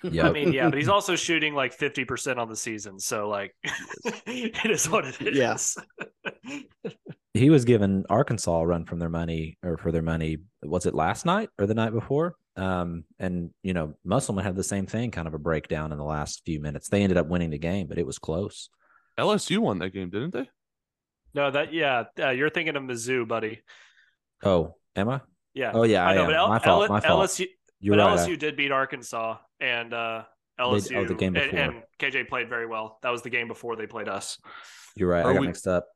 Yeah, I mean, yeah, but he's also shooting like fifty percent on the season, so like, it is what it is. Yes. he was given Arkansas a run from their money or for their money. Was it last night or the night before? Um, and you know, Musselman had the same thing, kind of a breakdown in the last few minutes. They ended up winning the game, but it was close. LSU won that game, didn't they? No, that yeah, uh, you're thinking of Mizzou, buddy. Oh, am I? Yeah. Oh yeah, I, I know. But L- my fault. My fault. LSU, you're but right, LSU I... did beat Arkansas, and uh, LSU they, oh, the game before. And, and, KJ played very well. That was the game before they played us. You're right. Are I got we, mixed up.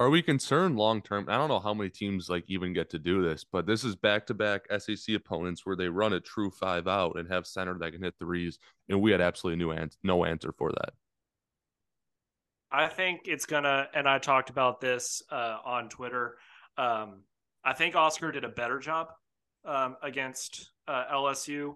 Are we concerned long term? I don't know how many teams like even get to do this, but this is back to back SEC opponents where they run a true five out and have center that can hit threes, and we had absolutely no, no answer for that. I think it's gonna, and I talked about this uh, on Twitter. Um, I think Oscar did a better job um, against uh, LSU.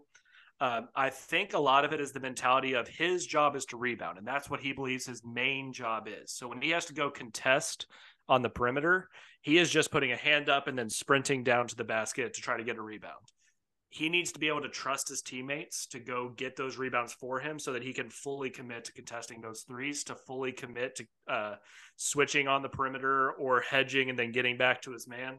Uh, I think a lot of it is the mentality of his job is to rebound, and that's what he believes his main job is. So when he has to go contest on the perimeter, he is just putting a hand up and then sprinting down to the basket to try to get a rebound he needs to be able to trust his teammates to go get those rebounds for him so that he can fully commit to contesting those threes, to fully commit to uh, switching on the perimeter or hedging and then getting back to his man.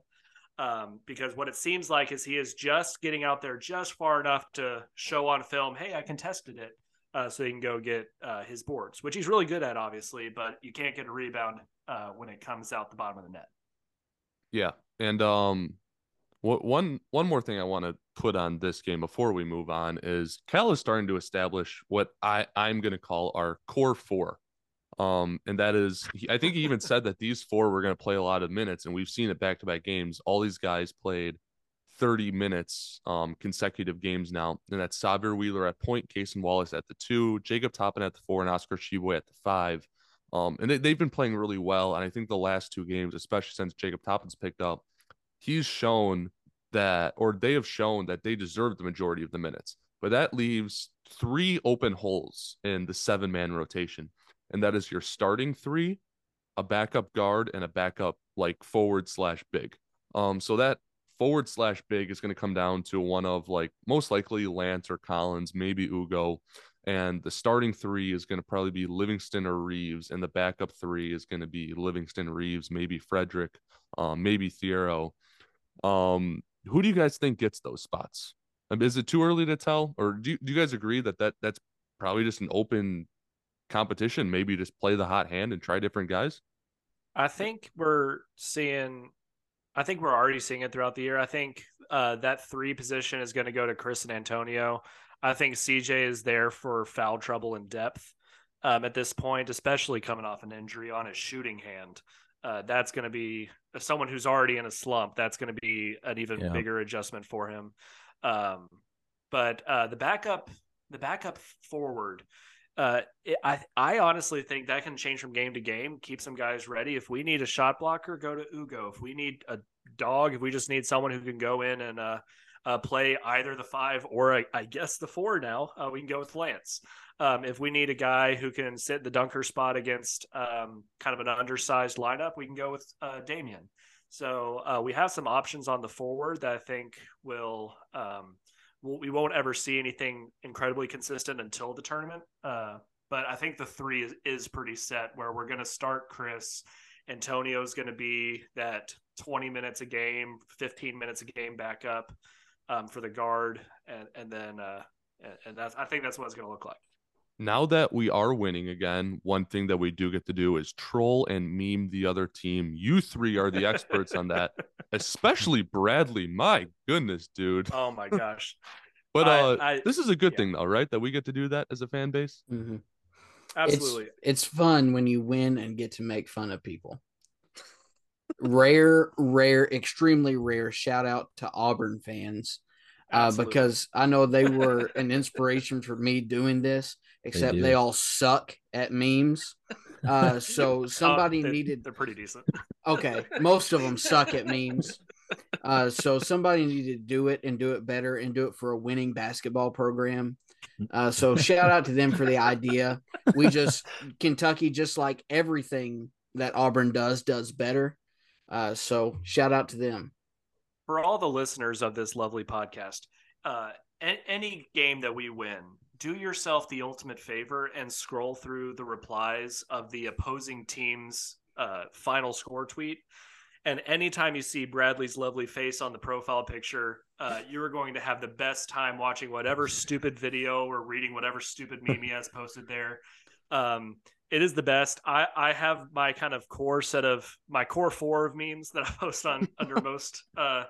Um, because what it seems like is he is just getting out there just far enough to show on film, hey, I contested it, uh, so he can go get uh, his boards, which he's really good at, obviously, but you can't get a rebound uh, when it comes out the bottom of the net. Yeah, and um, one one more thing I want to put on this game before we move on is Cal is starting to establish what I I'm going to call our core four. Um, and that is, I think he even said that these four were going to play a lot of minutes, and we've seen it back to back games. All these guys played 30 minutes um, consecutive games now. And that's Sahvir Wheeler at point, Cason Wallace at the two, Jacob Toppin at the four, and Oscar Tshiebwe at the five. Um, and they, they've been playing really well. And I think the last two games, especially since Jacob Toppin's picked up, he's shown that, or they have shown that they deserve the majority of the minutes. But that leaves three open holes in the seven man rotation. And that is your starting three, a backup guard, and a backup like forward slash big. Um, so that forward slash big is going to come down to one of like most likely Lance or Collins, maybe Ugo. And the starting three is going to probably be Livingston or Reeves, and the backup three is going to be Livingston, Reeves, maybe Fredrick, um, maybe Thiero. Um, who do you guys think gets those spots? Um, is it too early to tell, or do you, do you guys agree that, that that's probably just an open competition? Maybe just play the hot hand and try different guys. I think we're seeing I think we're already seeing it throughout the year. I think uh, that three position is going to go to Chris and Antonio. I think CJ is there for foul trouble and depth um, at this point, especially coming off an injury on his shooting hand. Uh, that's going to be someone who's already in a slump. That's going to be an even yeah. bigger adjustment for him. Um, but uh, the backup, the backup forward, uh, it, I I honestly think that can change from game to game. Keep some guys ready. If we need a shot blocker, go to Ugo. If we need a dog, if we just need someone who can go in and uh, play either the five or I, I guess the four now, uh, we can go with Lance. Um, if we need a guy who can sit the dunker spot against um, kind of an undersized lineup, we can go with uh, Daimion. So uh, we have some options on the forward that I think will um, we won't ever see anything incredibly consistent until the tournament. Uh, but I think the three is, is pretty set where we're going to start Chris. Antonio is going to be that 20 minutes a game, 15 minutes a game backup um, for the guard. And, and then, uh, and that's, I think that's what it's going to look like. Now that we are winning again, one thing that we do get to do is troll and meme the other team. You three are the experts on that, especially Bradley. My goodness, dude. Oh my gosh. but uh, I, I, this is a good yeah. thing, though, right? That we get to do that as a fan base. Mm-hmm. Absolutely. It's, it's fun when you win and get to make fun of people. Rare, rare, extremely rare shout out to Auburn fans uh, because I know they were an inspiration for me doing this, except they, they all suck at memes. Uh, so somebody oh, they, needed. They're pretty decent. Okay, most of them suck at memes. Uh, so somebody needed to do it and do it better and do it for a winning basketball program. Uh, so shout out to them for the idea. We just Kentucky, just like everything that Auburn does, does better. Uh, so shout out to them for all the listeners of this lovely podcast, uh, any game that we win, do yourself the ultimate favor and scroll through the replies of the opposing team's uh, final score tweet. And anytime you see Bradley's lovely face on the profile picture, uh, you are going to have the best time watching whatever stupid video or reading whatever stupid meme he has posted there. Um, it is the best. I, I have my kind of core set of my core four of memes that I post on under most uh,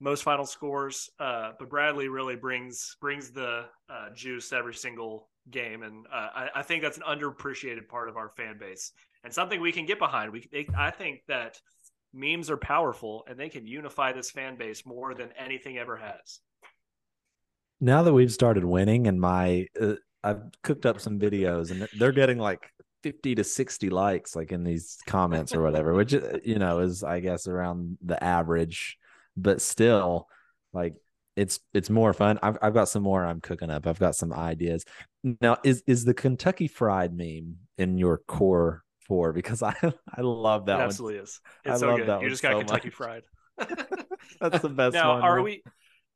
most final scores. Uh, but Bradley really brings brings the uh, juice every single game, and uh, I, I, think that's an underappreciated part of our fan base and something we can get behind. We they, I think that memes are powerful and they can unify this fan base more than anything ever has. Now that we've started winning, and my uh, I've cooked up some videos, and they're getting like 50 to 60 likes like in these comments or whatever which uh, you know is i guess around the average. But still like it's it's more fun. I've, I've got some more i'm cooking up. I've got some ideas. Now is is the kentucky fried meme in your core four? Because i i love that it absolutely one. is it's I so good. you just got so kentucky much. fried. That's the best now one. are we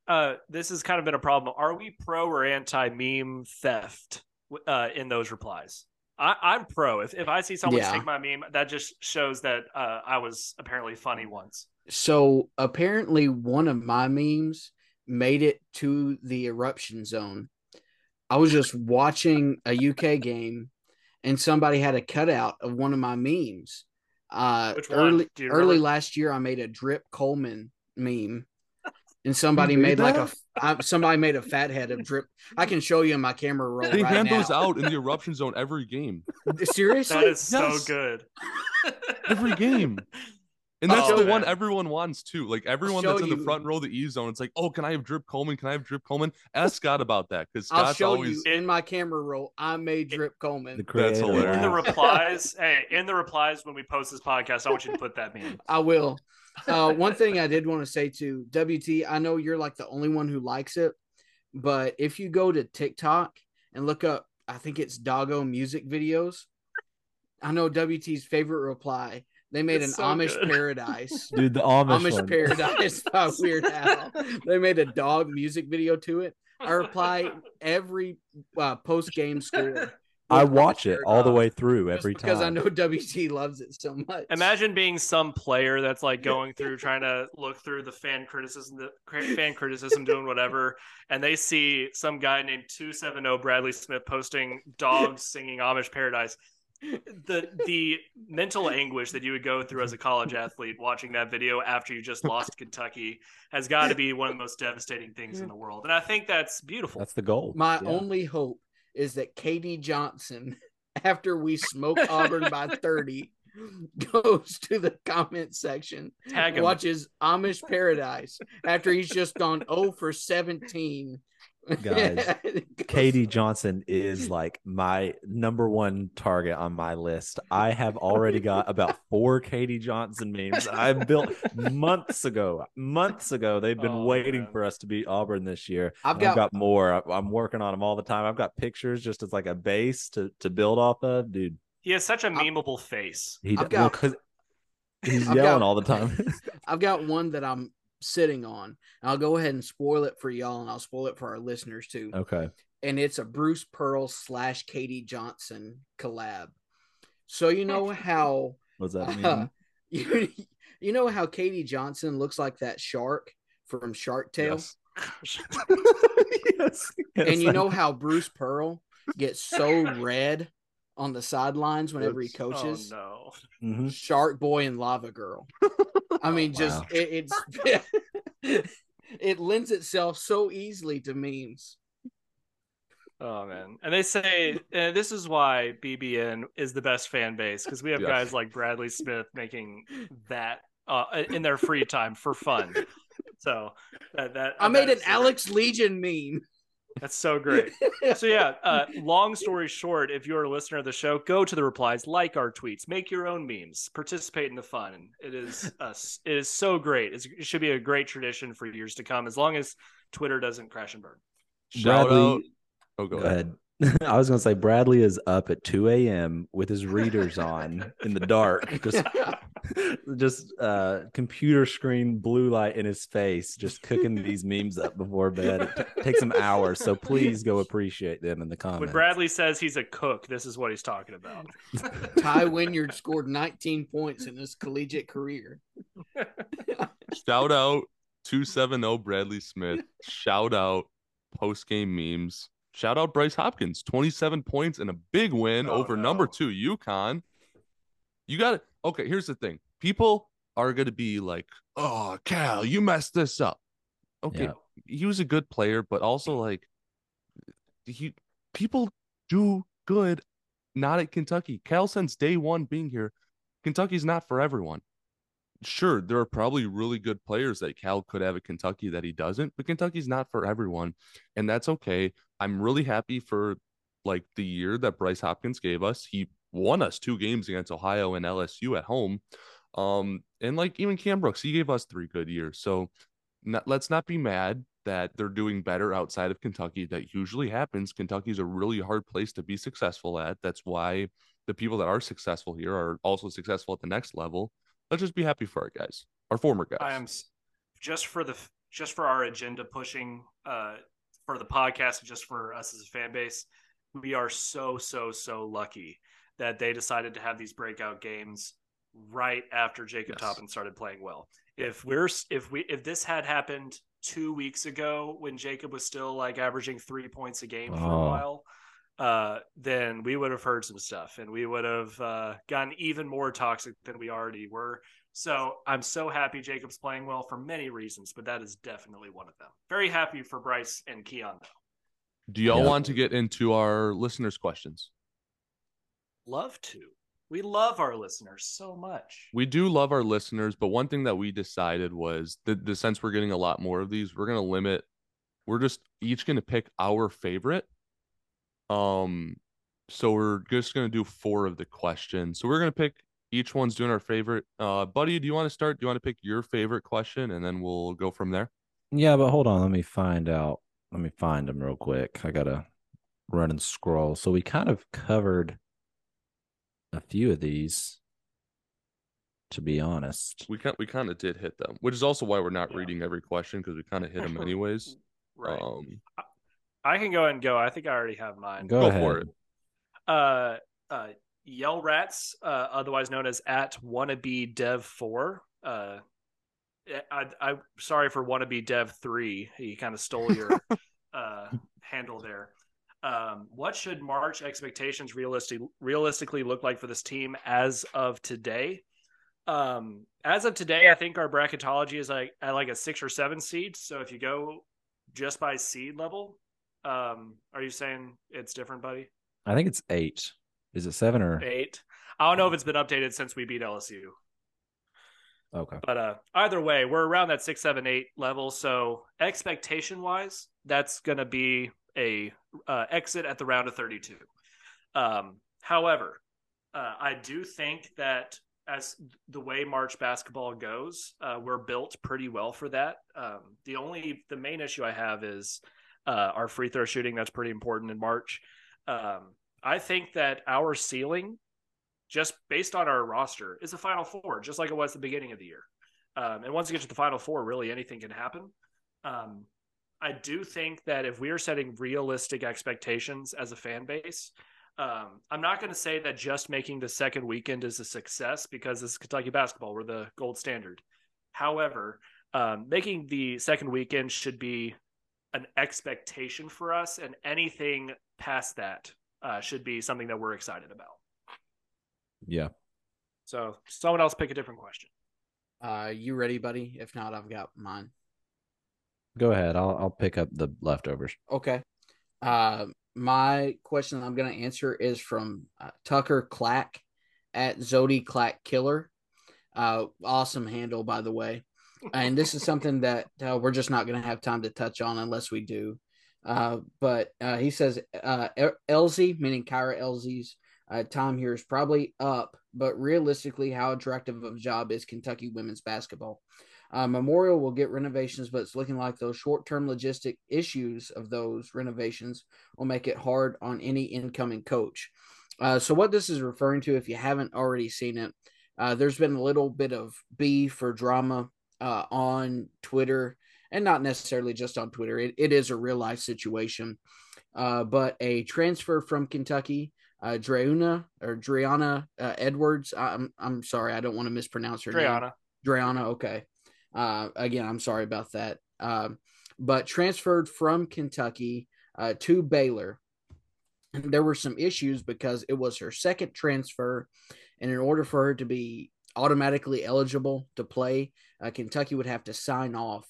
uh this has kind of been a problem. Are we pro or anti meme theft uh in those replies I, am pro. If if I see someone yeah. take my meme, that just shows that uh, I was apparently funny once. So apparently, one of my memes made it to the eruption zone. I was just watching a UK game, and somebody had a cutout of one of my memes. Uh, Which one? early early last year, I made a drip Coleman meme, and somebody made made like that? a I, somebody made a fathead of drip. I can show you in my camera roll They right hand now. those out in the eruption zone every game. Seriously, That is Yes. so good. Every game. And that's Oh, the man. one everyone wants too. Like everyone that's in the you. front row, of the E zone, it's like, oh, can I have Drip Coleman? Can I have Drip Coleman? Ask Scott about that because I'll Scott's show always you in my camera roll. I made drip Coleman. The creator. hilarious. in the replies, hey, in the replies when we post this podcast, I want you to put that meme. I will. Uh, one thing I did want to say to WT, I know you're like the only one who likes it, but if you go to TikTok and look up, I think it's Doggo music videos. I know WT's favorite reply. They made It's an so Amish good. paradise. Dude, the Amish, Amish one. Paradise by Weird Al. They made a dog music video to it. I reply every uh, post game score. I watch it all the way through just every because I know WT loves it so much. Imagine being some player that's like going through trying to look through the fan criticism, the fan criticism, doing whatever, and they see some guy named two seven zero Bradley Smith posting dogs singing Amish Paradise. The the mental anguish that you would go through as a college athlete watching that video after you just lost Kentucky has got to be one of the most devastating things in the world, and I think that's beautiful. That's the goal. My Yeah. only hope is that KD Johnson, after we smoke Auburn by 30, goes to the comment section, Tag him. watches Amish Paradise after he's just gone 0 for 17. Guys, Goes- KD Johnson is like my number one target on my list. I have already got about four KD Johnson memes I built months ago. Months ago, they've been Oh, waiting man. for us to beat Auburn this year. I've And I've got, got more. I- I'm working on them all the time. I've got pictures just as like a base to to build off of, dude. He has such a memeable face. He I've well, he's I've yelling got- all the time. I've got one that I'm sitting on. I'll go ahead and spoil it for y'all, and I'll spoil it for our listeners too. okay. and it's a Bruce Pearl slash KD Johnson collab. So you know how What's that mean? uh, you, you know how KD Johnson looks like that shark from Shark Tale, Yes. yes, and you know how Bruce Pearl gets so red on the sidelines whenever he coaches. Oh Mhm. Shark Boy and Lava Girl. I mean, just Wow. it, it's it lends itself so easily to memes. Oh man, and they say uh, this is why BBN is the best fan base because we have Yeah. guys like Bradley Smith making that uh, in their free time for fun. So that, that I made that an is Alex. Legion meme. That's so great. So yeah, uh, long story short, if you're a listener of the show, go to the replies, like our tweets, make your own memes, participate in the fun. It is uh, it is so great. It's, it should be a great tradition for years to come, as long as Twitter doesn't crash and burn. Shout Bradley- out. Oh, go, Go ahead. ahead. I was gonna say Bradley is up at 2 a.m. with his readers on in the dark, just just uh computer screen blue light in his face, just cooking these memes up before bed. It t- takes him hours, so please go appreciate them in the comments. When Bradley says he's a cook, this is what he's talking about. Ty Winyard scored 19 points in his collegiate career. Shout out 270 Bradley Smith. Shout out post game memes. Shout out Bryce Hopkins, 27 points and a big win Oh, over no. number two, UConn. You got it. Okay, here's the thing. People are going to be like, oh, Cal, you messed this up. Okay, Yeah. he was a good player, but also like, he people do good not at Kentucky. Cal, since day one being here, Kentucky's not for everyone sure, there are probably really good players that Cal could have at Kentucky that he doesn't, but Kentucky's not for everyone, and that's okay. I'm really happy for like the year that Bryce Hopkins gave us. He won us two games against Ohio and LSU at home. Um, and like even Cam Brooks, he gave us three good years. So not, let's not be mad that they're doing better outside of Kentucky. That usually happens. Kentucky's a really hard place to be successful at. That's why the people that are successful here are also successful at the next level let's just be happy for our guys, our former guys. I am just for the just for our agenda pushing uh for the podcast, just for us as a fan base. We are so so so lucky that they decided to have these breakout games right after Jacob Yes. Toppin started playing well. If we're if we if this had happened two weeks ago when Jacob was still like averaging three points a game for a Oh. while, uh, then we would have heard some stuff and we would have uh, gotten even more toxic than we already were. So I'm so happy Jacob's playing well for many reasons, but that is definitely one of them. Very happy for Bryce and Keion though. Do y'all Yeah. want to get into our listeners' questions? Love to. We love our listeners so much. We do love our listeners, but one thing that we decided was that the sense we're getting a lot more of these, we're gonna limit. We're just each gonna pick our favorite. Um, so we're just gonna do four of the questions. So we're gonna pick each one's doing our favorite. Uh, buddy, do you want to start? Do you want to pick your favorite question, and then we'll go from there? Yeah, but hold on. Let me find out. Let me find them real quick. I gotta run and scroll. So we kind of covered a few of these, to be honest. We kind we kind of did hit them, which is also why we're not Yeah. reading every question because we kind of hit them anyways. Right. Um, I can go ahead and go. I think I already have mine. Go, Go ahead. for it. uh, uh, Yell Rats, uh, otherwise known as at wannabe dev four. Uh, I, I, am sorry for wannabe dev three. He kind of stole your uh, handle there. Um, what should March expectations realistic, realistically look like for this team as of today? Um, as of today, I think our bracketology is like at like a six or seven seed. So if you go just by seed level, um, are you saying it's different, buddy? I think it's eight. Is it seven or eight. I don't know if it's been updated since we beat LSU, okay? but uh, either way, we're around that six, seven, eight level. So expectation wise, that's going to be a uh, exit at the round of thirty-two. Um, however, uh, I do think that as the way March basketball goes, uh, we're built pretty well for that. Um, the only the main issue I have is uh, our free throw shooting. That's pretty important in March. Um, I think that our ceiling, just based on our roster, is a Final Four, just like it was the beginning of the year. Um, and once you get to the Final Four, really anything can happen. Um, I do think that if we are setting realistic expectations as a fan base, um, I'm not going to say that just making the second weekend is a success because this is Kentucky basketball. We're the gold standard. However, um, making the second weekend should be an expectation for us, and anything past that uh, should be something that we're excited about. Yeah. So, someone else pick a different question. Uh, you ready, buddy? If not, I've got mine. Go ahead. I'll I'll pick up the leftovers. Okay. Uh, my question I'm going to answer is from uh, Tucker Clack at Zodi Clack Killer. Uh, awesome handle, by the way. And this is something that uh, we're just not going to have time to touch on unless we do. Uh, but uh, he says uh, Elzy, meaning Kyra Elzy's uh, time here is probably up, but realistically, how attractive of a job is Kentucky women's basketball? Uh, Memorial will get renovations, but it's looking like those short term logistic issues of those renovations will make it hard on any incoming coach. Uh, so, what this is referring to, if you haven't already seen it, uh, there's been a little bit of beef or drama uh, on Twitter, and not necessarily just on Twitter. It, it is a real life situation. Uh, but a transfer from Kentucky, uh, Dreuna or Dreana uh, Edwards. I'm I'm sorry, I don't want to mispronounce her name. Driana. Driana, okay. Uh, again, I'm sorry about that. Um, but transferred from Kentucky uh, to Baylor. And there were some issues because it was her second transfer. And in order for her to be automatically eligible to play, uh, Kentucky would have to sign off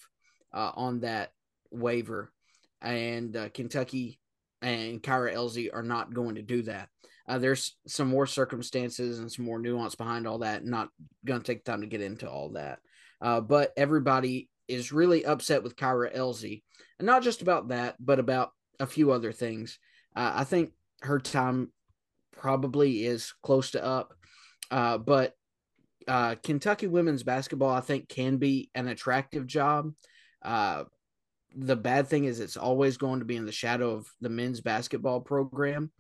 uh, on that waiver. And uh, Kentucky and Kyra Elzy are not going to do that. Uh, there's some more circumstances and some more nuance behind all that. Not going to take time to get into all that. Uh, but everybody is really upset with Kyra Elzy, and not just about that, but about a few other things. Uh, I think her time probably is close to up, uh, but uh, Kentucky women's basketball, I think, can be an attractive job. Uh, the bad thing is it's always going to be in the shadow of the men's basketball program.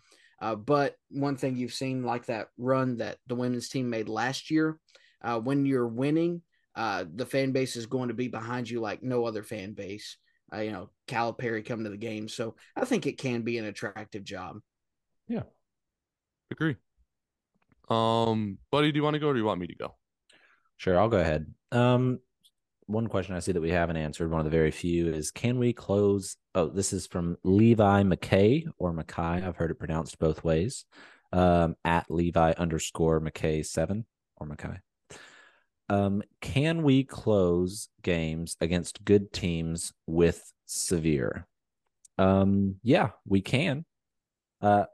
Uh, but one thing you've seen, like that run that the women's team made last year, when you're winning, uh, the fan base is going to be behind you like no other fan base. Uh, you know, Calipari coming to the game, so I think it can be an attractive job. Yeah, agree. Um, buddy, do you want to go or do you want me to go? Sure, I'll go ahead. Um, one question I see that we haven't answered, one of the very few, is can we close? Oh, this is from Levi McKay or McKay. I've heard it pronounced both ways. Um, at Levi underscore McKay seven or McKay. Um, can we close games against good teams with severe? Um, yeah, we can. Uh,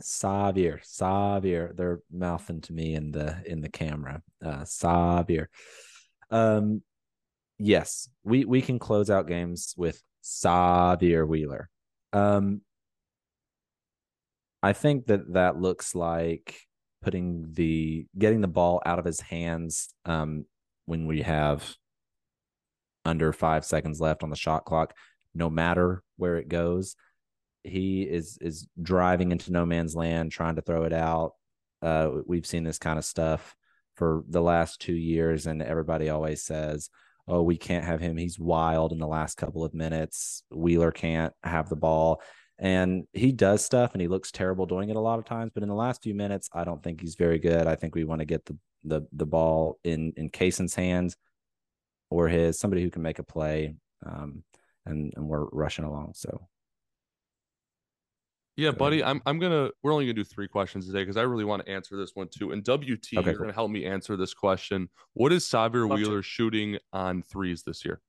Xavier, Xavier, they're mouthing to me in the in the camera. Uh, Xavier. Um, yes, we we can close out games with Xavier Wheeler. Um, I think that that looks like putting the getting the ball out of his hands um, when we have under five seconds left on the shot clock, no matter where it goes. He is is driving into no man's land, trying to throw it out. Uh, we've seen this kind of stuff for the last two years, and everybody always says, "Oh, we can't have him. He's wild in the last couple of minutes. Wheeler can't have the ball." And he does stuff and he looks terrible doing it a lot of times. But in the last few minutes, I don't think he's very good. I think we want to get the the the ball in in Cason's hands or his somebody who can make a play. Um, and and we're rushing along. So yeah, buddy, I'm I'm gonna we're only gonna do three questions today because I really want to answer this one too. And WT, okay, you're cool. gonna help me answer this question. What is Sahvir Wheeler shooting on threes this year?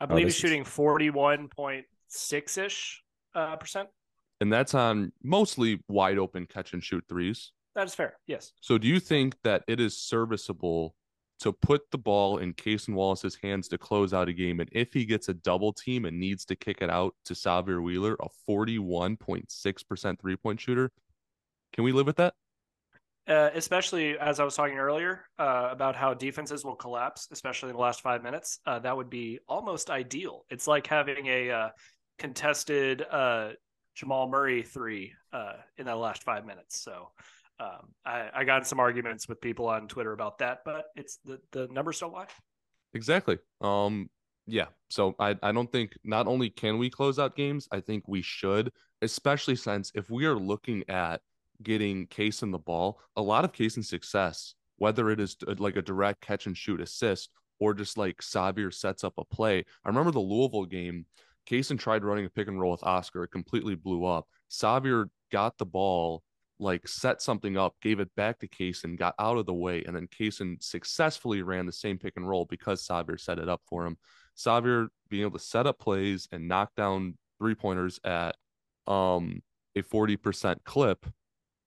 I believe oh, he's shooting forty one point six ish uh, percent. And that's on mostly wide open catch and shoot threes. That is fair. Yes. So do you think that it is serviceable to put the ball in Cason Wallace's hands to close out a game? And if he gets a double team and needs to kick it out to Sahvir Wheeler, a 41.6% three point shooter, can we live with that? Uh, especially as I was talking earlier uh, about how defenses will collapse, especially in the last five minutes. Uh, that would be almost ideal. It's like having a uh, contested uh, Jamal Murray three uh, in that last five minutes. So um, I, I got some arguments with people on Twitter about that, but it's the the numbers don't lie. Exactly. Um. Yeah. So I I don't think not only can we close out games, I think we should, especially since if we are looking at getting Cason the ball, a lot of Cason success, whether it is like a direct catch and shoot assist or just like Sahvir sets up a play. I remember the Louisville game. Cason tried running a pick and roll with Oscar. It completely blew up. Sahvir got the ball like set something up, gave it back to Cason, got out of the way, and then Cason successfully ran the same pick and roll because Sahvir set it up for him. Sahvir being able to set up plays and knock down three pointers at um a 40% clip,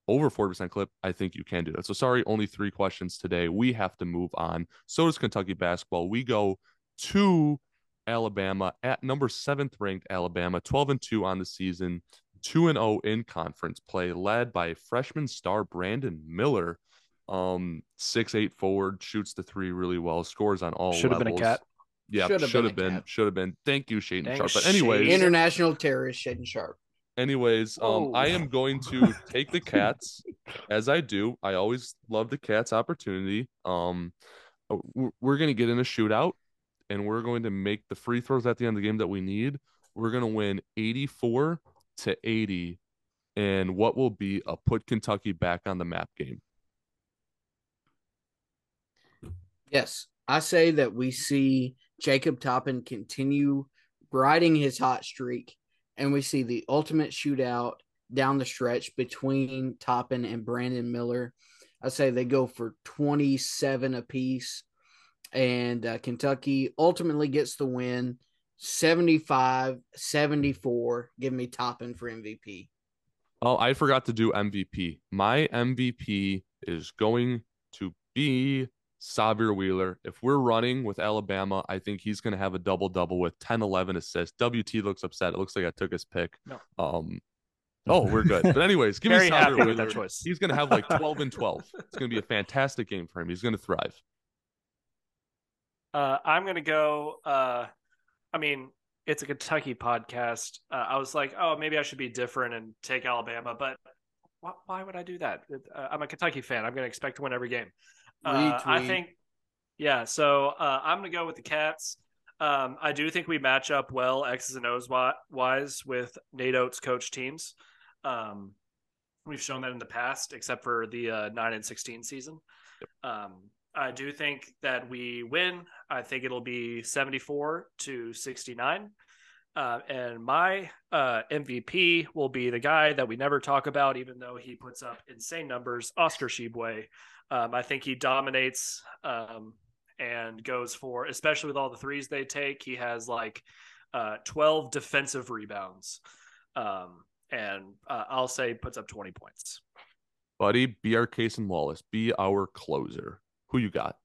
over 40% clip, I think you can do that. So sorry, only three questions today. We have to move on. So does Kentucky basketball. We go to Alabama at number seventh ranked Alabama, 12 and 2 on the season. 2 and 0 in conference play, led by freshman star Brandon Miller. Um, six eight forward, shoots the three really well, scores on all should have been a cat. Yeah, should have been, been should have been. Thank you, Shaedon Thanks, Sharpe. But anyways, international terrorist Shaedon Sharpe. Anyways, um, oh. I am going to take the cats as I do. I always love the cats opportunity. Um, uh, we're going to get in a shootout, and we're going to make the free throws at the end of the game that we need. We're going to win 84 to 80 and what will be a put Kentucky back on the map game. Yes, I say that we see Jacob Toppin continue riding his hot streak, and we see the ultimate shootout down the stretch between Toppin and Brandon Miller. I say they go for 27 apiece, and uh, Kentucky ultimately gets the win 75 74. Give me Toppin for MVP. Oh, I forgot to do MVP. My MVP is going to be Sahvir Wheeler. If we're running with Alabama, I think he's going to have a double double with 10 11 assists. WT looks upset. It looks like I took his pick. No. Um, oh, we're good. But, anyways, give me Sahvir Wheeler. choice. He's going to have like 12 and 12. It's going to be a fantastic game for him. He's going to thrive. Uh, I'm going to go. Uh, I mean, it's a Kentucky podcast. Uh, I was like, oh, maybe I should be different and take Alabama, but why, why would I do that? Uh, I'm a Kentucky fan. I'm going to expect to win every game. Uh, I think, yeah. So uh, I'm going to go with the Cats. Um, I do think we match up well X's and O's wise with Nate Oats coach teams. Um, we've shown that in the past, except for the uh, nine and sixteen season. Um, I do think that we win. I think it'll be 74 to 69. Uh, and my uh, MVP will be the guy that we never talk about, even though he puts up insane numbers, Oscar Tshiebwe. Um, I think he dominates um, and goes for, especially with all the threes they take. He has like uh, 12 defensive rebounds. Um, and uh, I'll say puts up 20 points. Buddy, be our Cason Wallace. Be our closer. Who you got?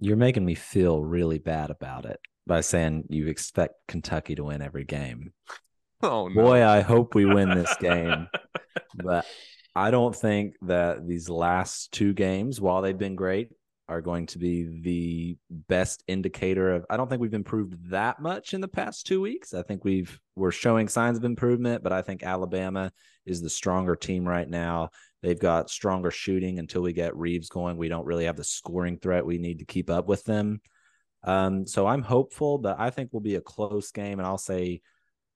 You're making me feel really bad about it by saying you expect Kentucky to win every game. Oh no. Boy, I hope we win this game. but I don't think that these last two games, while they've been great, are going to be the best indicator of I don't think we've improved that much in the past 2 weeks. I think we've we're showing signs of improvement, but I think Alabama is the stronger team right now. They've got stronger shooting until we get Reeves going. We don't really have the scoring threat we need to keep up with them. Um, so I'm hopeful, but I think will be a close game, and I'll say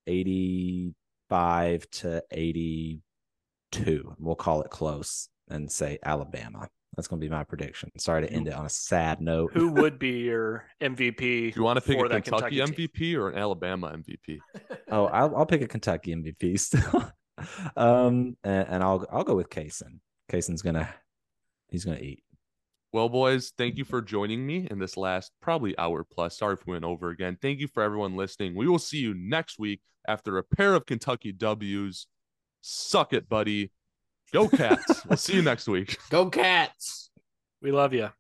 85 to 82. We'll call it close and say Alabama. That's going to be my prediction. Sorry to end it on a sad note. Who would be your MVP? Do you want to pick a Kentucky, Kentucky MVP or an Alabama MVP? oh, I'll, I'll pick a Kentucky MVP still. um, and, and I'll I'll go with Cason. Cason's gonna he's gonna eat. Well, boys, thank you for joining me in this last probably hour plus. Sorry if we went over again. Thank you for everyone listening. We will see you next week after a pair of Kentucky W's. Suck it, buddy. Go Cats. we'll see you next week. Go Cats. We love you.